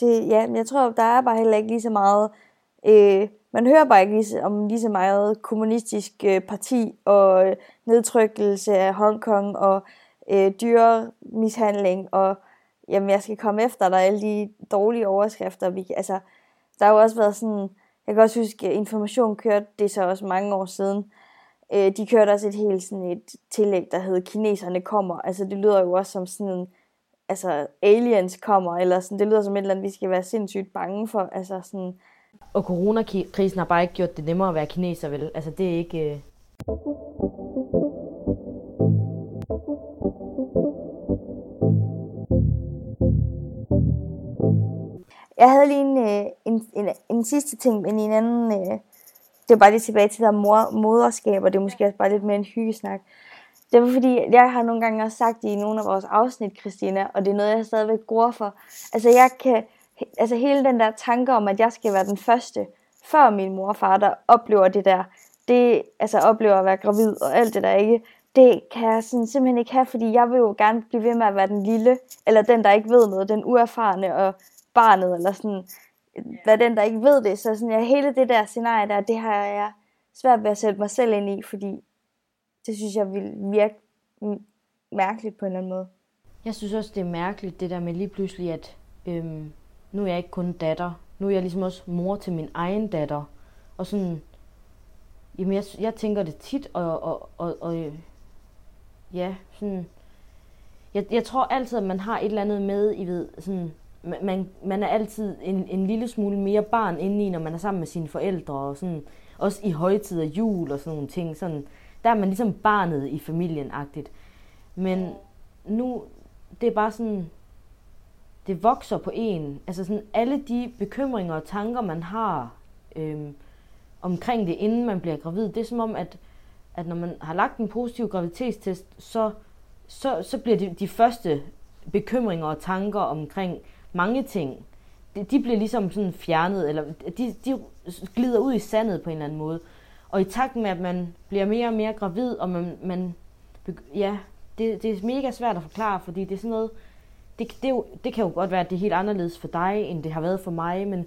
Det, ja, men jeg tror, der er bare heller ikke lige så meget... Øh, man hører bare ikke lige så, om lige så meget kommunistisk øh, parti og øh, nedtrykkelse af Hongkong og øh, dyremishandling og jamen, jeg skal komme efter dig, alle de dårlige overskrifter. Vi, altså, der har jo også været sådan, jeg kan også huske, at Information kørte det så også mange år siden. Øh, de kørte også et helt sådan et tillæg, der hed Kineserne kommer. Altså det lyder jo også som sådan en, altså aliens kommer, eller sådan, det lyder som et eller andet, vi skal være sindssygt bange for. Altså sådan, og coronakrisen har bare ikke gjort det nemmere at være kineser, vel? Altså det er ikke... Øh... Jeg havde lige en, øh, en, en, en sidste ting, men en anden... Øh, det var bare lige tilbage til der mor, moderskab, og det er måske også bare lidt mere en hyggesnak. Det var fordi, jeg har nogle gange også sagt det i nogle af vores afsnit, Christina, og det er noget, jeg stadigvæk går for. Altså, jeg kan, altså hele den der tanke om, at jeg skal være den første, før min mor og far, der oplever det der, det, altså oplever at være gravid og alt det der ikke, det kan jeg sådan simpelthen ikke have, fordi jeg vil jo gerne blive ved med at være den lille, eller den, der ikke ved noget, den uerfarne og barnet, eller sådan, hvad den, der ikke ved det. Så sådan, ja, hele det der scenarie der, det har jeg svært ved at sætte mig selv ind i, fordi det synes jeg vil virke mærkeligt på en eller anden måde. Jeg synes også, det er mærkeligt, det der med lige pludselig, at øhm, nu er jeg ikke kun datter. Nu er jeg ligesom også mor til min egen datter. Og sådan, jamen jeg, jeg tænker det tit, og, og, og, og ja, sådan, jeg, jeg tror altid, at man har et eller andet med, I ved, sådan, man, man er altid en, en lille smule mere barn indeni, når man er sammen med sine forældre, og sådan, også i højtider, jul og sådan nogle ting. Sådan, der er man ligesom barnet i familien-agtigt. Men nu, det er bare sådan, det vokser på en. Altså sådan alle de bekymringer og tanker, man har øhm, omkring det, inden man bliver gravid, det er som om, at, at når man har lagt en positiv graviditetstest, så, så, så bliver de, de første bekymringer og tanker omkring mange ting, de, de bliver ligesom sådan fjernet, eller de, de glider ud i sandet på en eller anden måde. Og i takt med, at man bliver mere og mere gravid, og man, man ja, det, det er mega svært at forklare, fordi det er sådan noget, det, det, jo, det kan jo godt være, at det er helt anderledes for dig, end det har været for mig, men,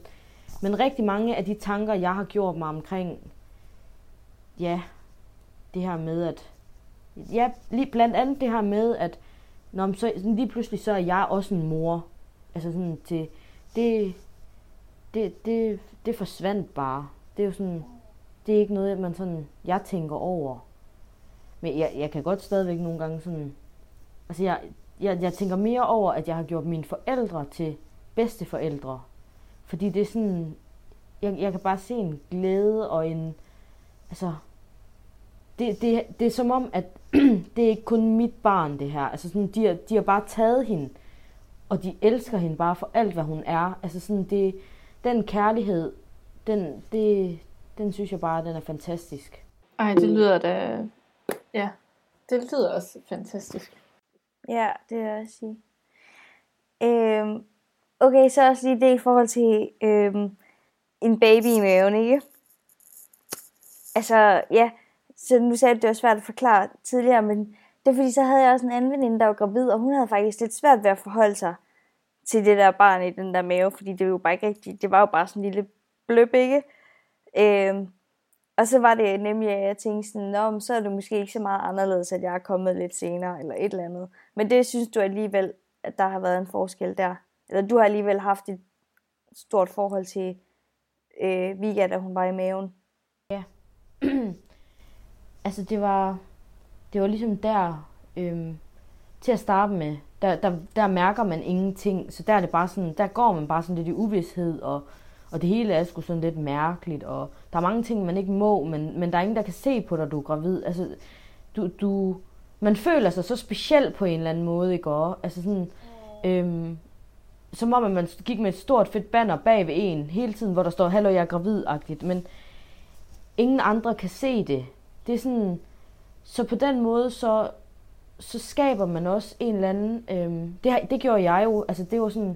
men rigtig mange af de tanker, jeg har gjort mig omkring, ja, det her med, at, ja, lige, blandt andet det her med, at når så, lige pludselig så er jeg også en mor, altså sådan til, det, det, det, det forsvandt bare. Det er jo sådan, det er ikke noget, man sådan, jeg tænker over. Men jeg, jeg kan godt stadigvæk nogle gange sådan, altså jeg, jeg, jeg tænker mere over, at jeg har gjort mine forældre til bedsteforældre. Fordi det er sådan, jeg, jeg kan bare se en glæde og en, altså, det, det, det er som om, at <clears throat> det er ikke kun mit barn, det her. Altså sådan, de, har, de har bare taget hende, og de elsker hende bare for alt, hvad hun er. Altså sådan, det, den kærlighed, den, det, den synes jeg bare, den er fantastisk. Ej, det lyder da... Ja, det lyder også fantastisk. Ja, det vil jeg sige. Øhm, okay, så også lige det i forhold til øhm, en baby i maven, ikke? Altså, ja, så nu sagde du, det var svært at forklare tidligere, men det er fordi, så havde jeg også en anden veninde, der var gravid, og hun havde faktisk lidt svært ved at forholde sig til det der barn i den der mave, fordi det var jo bare ikke rigtigt, det var jo bare sådan en lille bløb, ikke? Øhm, og så var det nemlig, at jeg tænkte sådan, Nå, så er det måske ikke så meget anderledes, at jeg er kommet lidt senere, eller et eller andet. Men det synes du alligevel, at der har været en forskel der. Eller du har alligevel haft et stort forhold til øh, Vika, da hun var i maven. Ja. <clears throat> altså det var, det var ligesom der, øhm, til at starte med, der, der, der mærker man ingenting. Så der er det bare sådan, der går man bare sådan lidt i uvidshed, og, og det hele er sgu sådan lidt mærkeligt, og der er mange ting, man ikke må, men, men der er ingen, der kan se på dig, du er gravid. Altså, du, du, man føler sig så speciel på en eller anden måde, ikke også? Altså sådan, øhm, som om, at man gik med et stort fedt banner bag ved en hele tiden, hvor der står, hallo, jeg er gravid-agtigt, men ingen andre kan se det. Det er sådan, så på den måde, så så skaber man også en eller anden... Øhm, det, det gjorde jeg jo. Altså, det var sådan...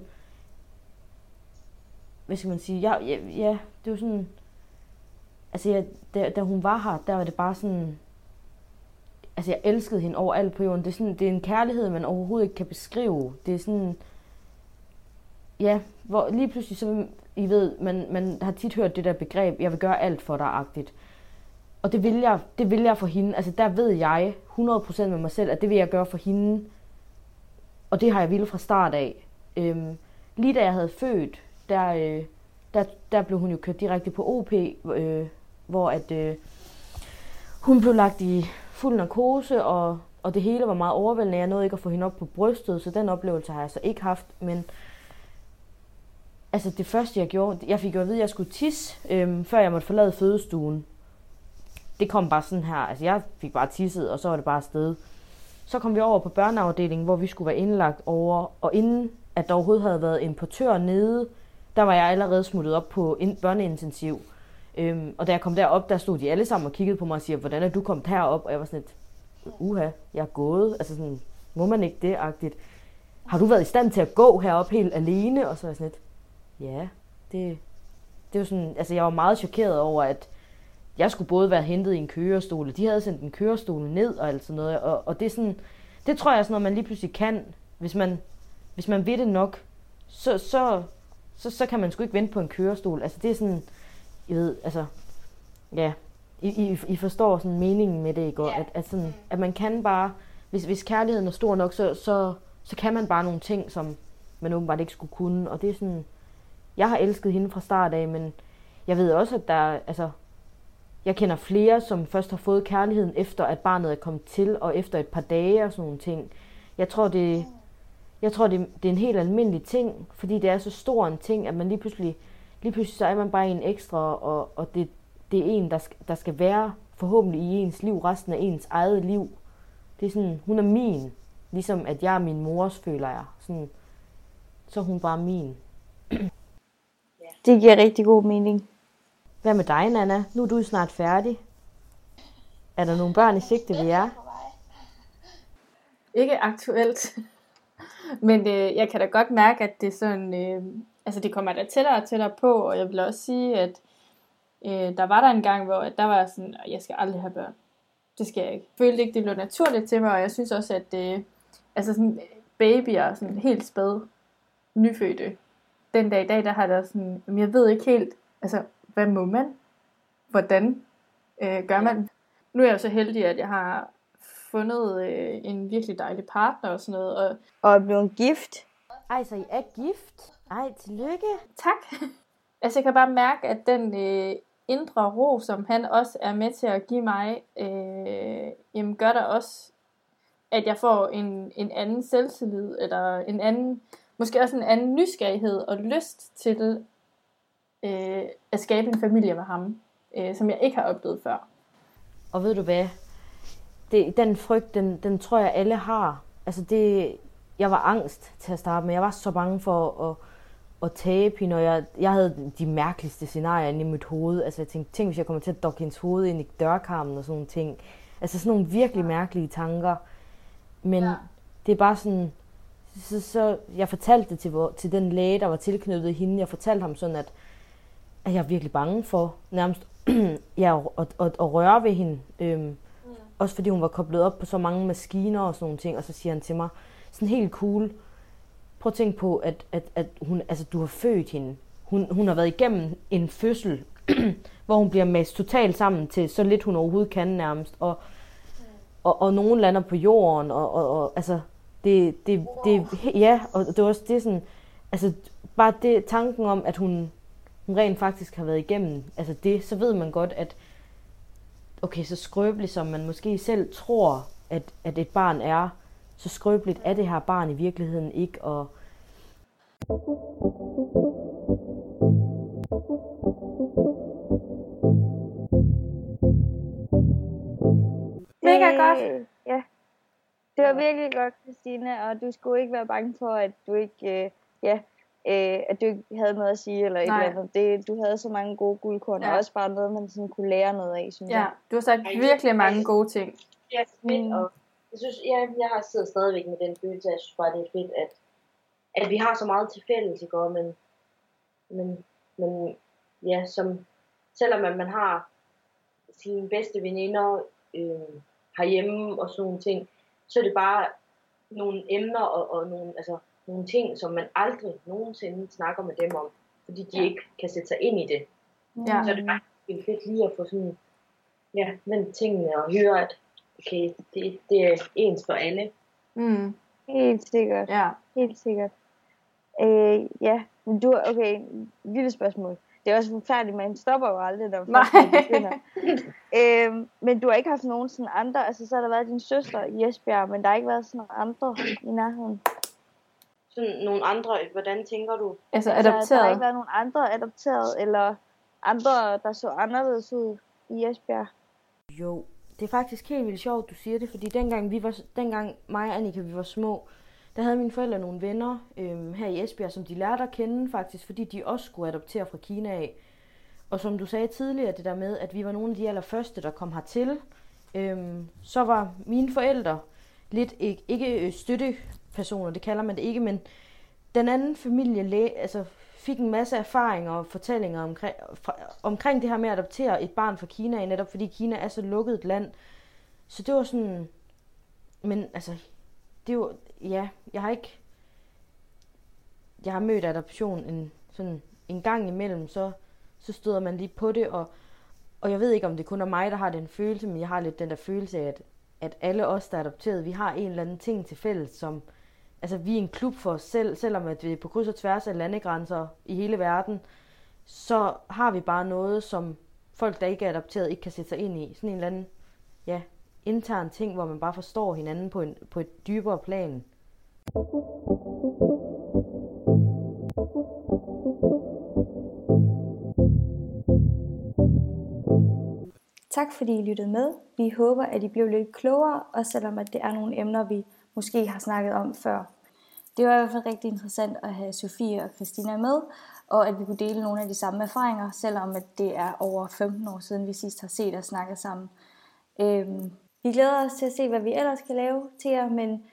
Hvad skal man sige? Ja, ja, ja det var sådan... Altså, jeg, da, da hun var her, der var det bare sådan... Altså, jeg elskede hende overalt på jorden. Det er, sådan, det er en kærlighed, man overhovedet ikke kan beskrive. Det er sådan... Ja, hvor lige pludselig så... I ved, man, man har tit hørt det der begreb, jeg vil gøre alt for dig-agtigt. Og det vil, jeg, det vil jeg for hende. Altså der ved jeg 100% med mig selv, at det vil jeg gøre for hende. Og det har jeg ville fra start af. Øhm, lige da jeg havde født, der, øh, der, der blev hun jo kørt direkte på OP, øh, hvor at, øh, hun blev lagt i fuld narkose, og, og det hele var meget overvældende. Jeg nåede ikke at få hende op på brystet, så den oplevelse har jeg så ikke haft. Men altså det første jeg gjorde, jeg fik jo at vide, at jeg skulle tisse, øh, før jeg måtte forlade fødestuen det kom bare sådan her, altså jeg fik bare tisset, og så var det bare afsted. Så kom vi over på børneafdelingen, hvor vi skulle være indlagt over, og inden at der overhovedet havde været en portør nede, der var jeg allerede smuttet op på en børneintensiv. Øhm, og da jeg kom derop, der stod de alle sammen og kiggede på mig og siger, hvordan er du kommet herop? Og jeg var sådan lidt, uha, jeg er gået. Altså sådan, må man ikke det, agtigt. Har du været i stand til at gå herop helt alene? Og så var jeg sådan lidt, ja, det, det var sådan, altså jeg var meget chokeret over, at jeg skulle både være hentet i en kørestol, de havde sendt en kørestol ned og alt sådan noget, og, og det er sådan, det tror jeg er sådan noget, man lige pludselig kan, hvis man, hvis man ved det nok, så, så, så, så kan man sgu ikke vente på en kørestol. Altså det er sådan, jeg ved, altså, ja, I, I, I forstår sådan meningen med det, ikke? Og at, at, sådan, at man kan bare, hvis, hvis kærligheden er stor nok, så, så, så kan man bare nogle ting, som man åbenbart ikke skulle kunne. Og det er sådan, jeg har elsket hende fra start af, men jeg ved også, at der, altså, jeg kender flere, som først har fået kærligheden efter, at barnet er kommet til, og efter et par dage og sådan nogle ting. Jeg tror, det, jeg tror, det, det er en helt almindelig ting, fordi det er så stor en ting, at man lige pludselig, lige pludselig så er man bare en ekstra, og, og det, det er en, der, skal, der skal være forhåbentlig i ens liv, resten af ens eget liv. Det er sådan, hun er min, ligesom at jeg er min mors, føler jeg. Sådan, så er hun bare min. Det giver rigtig god mening. Hvad med dig, Nana? Nu er du snart færdig. Er der nogle børn i sigte ved jer? Ikke aktuelt. <laughs> Men øh, jeg kan da godt mærke, at det er sådan, øh, altså det kommer da tættere og tættere på, og jeg vil også sige, at øh, der var der en gang, hvor at der var jeg sådan, at jeg skal aldrig have børn. Det skal jeg ikke. Jeg følte ikke, det blev naturligt til mig, og jeg synes også, at øh, altså sådan babyer, sådan helt spæd, nyfødte, den dag i dag, der har der sådan, jeg ved ikke helt, altså hvad må man? Hvordan øh, gør man? Nu er jeg jo så heldig, at jeg har fundet øh, en virkelig dejlig partner og sådan noget. Og, Og er blevet gift. Ej, så I er gift? Ej, tillykke. tak! <laughs> altså jeg kan bare mærke, at den øh, indre ro, som han også er med til at give mig, øh, jamen gør der også, at jeg får en, en anden selvtillid, eller en anden, måske også en anden nysgerrighed og lyst til øh, at skabe en familie med ham, øh, som jeg ikke har oplevet før. Og ved du hvad? Det, den frygt, den, den tror jeg alle har. Altså det, jeg var angst til at starte med. Jeg var så bange for at, at tabe hende, og jeg, jeg havde de mærkeligste scenarier inde i mit hoved. Altså jeg tænkte, tænk hvis jeg kommer til at dokke hendes hoved ind i dørkarmen og sådan nogle ting. Altså sådan nogle virkelig mærkelige tanker. Men ja. det er bare sådan, så, så jeg fortalte det til, til den læge, der var tilknyttet hende. Jeg fortalte ham sådan, at, at jeg er virkelig bange for nærmest <clears throat> ja, at, at, at, røre ved hende. Øhm, også fordi hun var koblet op på så mange maskiner og sådan nogle ting. Og så siger han til mig, sådan helt cool, prøv at tænke på, at, at, at hun, altså, du har født hende. Hun, hun har været igennem en fødsel, <clears throat> hvor hun bliver mast totalt sammen til så lidt hun overhovedet kan nærmest. Og, og, og nogen lander på jorden, og, og, og altså, det, det, det, ja, og det var også det sådan, altså, bare det, tanken om, at hun rent faktisk har været igennem, altså det, så ved man godt, at okay, så skrøbeligt som man måske selv tror, at, at et barn er, så skrøbeligt er det her barn i virkeligheden ikke, og Mega Det- godt. Ja. Det var virkelig godt, Christina, og du skulle ikke være bange for, at du ikke, øh, ja, øh, at du ikke havde noget at sige, eller et Nej. eller andet. Det, du havde så mange gode guldkorn, Ja. og også bare noget, man sådan kunne lære noget af, synes Ja, jeg. du har sagt virkelig mange gode ting. Ja, fedt, Mm. og jeg synes, jeg, jeg har siddet stadigvæk med den følelse, at jeg synes bare, det er fedt, at, at vi har så meget til fælles, ikke? Og men, men, men ja, som, selvom at man har sine bedste veninder øh, herhjemme og sådan nogle ting, så er det bare nogle emner og, og nogle, altså, nogle ting, som man aldrig nogensinde snakker med dem om, fordi de Ja. ikke kan sætte sig ind i det. Ja. Så er det bare helt fedt lige at få sådan, ja, vendt tingene og høre, at okay, det, det er ens for alle. Mm, Helt sikkert. ja. Helt sikkert. Øh, ja, men du, okay, lille spørgsmål. Det er også forfærdeligt, man stopper jo aldrig, når man begynder. <laughs> øhm, men du har ikke haft nogen sådan andre, altså så har der været din søster i Esbjerg, men der har ikke været sådan andre i nærheden. Sådan nogle andre, hvordan tænker du? Altså Altså, der har adopteret. ikke været nogen andre adopteret, eller andre, der så anderledes ud i Esbjerg. Jo, det er faktisk helt vildt sjovt, du siger det, fordi dengang, vi var, dengang mig og Annika vi var små, der havde mine forældre nogle venner øh, her i Esbjerg, som de lærte at kende faktisk, fordi de også skulle adoptere fra Kina af. Og som du sagde tidligere, det der med, at vi var nogle af de allerførste, der kom hertil, øh, så var mine forældre lidt ikke, ikke øh, personer, det kalder man det ikke, men den anden familie læ, altså, fik en masse erfaringer og fortællinger omkring, fra, omkring det her med at adoptere et barn fra Kina, netop fordi Kina er så lukket et land. Så det var sådan, men altså, det var, ja, jeg har ikke, jeg har mødt adoption en, sådan en gang imellem, så, så støder man lige på det, og, og jeg ved ikke, om det kun er mig, der har den følelse, men jeg har lidt den der følelse af, at, at alle os, der er adopteret, vi har en eller anden ting til fælles, som, altså vi er en klub for os selv, selvom at vi er på kryds og tværs af landegrænser i hele verden, så har vi bare noget, som folk, der ikke er adopteret, ikke kan sætte sig ind i. Sådan en eller anden, ja, intern ting, hvor man bare forstår hinanden på, en, på et dybere plan. Tak fordi I lyttede med. Vi håber, at I blev lidt klogere, og selvom at det er nogle emner, vi måske har snakket om før. Det var i hvert fald rigtig interessant at have Sofie og Christina med, og at vi kunne dele nogle af de samme erfaringer, selvom at det er over 15 år siden, vi sidst har set og snakket sammen. Øhm, vi glæder os til at se, hvad vi ellers kan lave til jer, men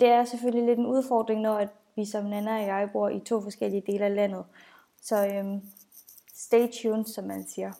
det er selvfølgelig lidt en udfordring, når at vi som Nana og jeg bor i to forskellige dele af landet. Så øhm, stay tuned, som man siger.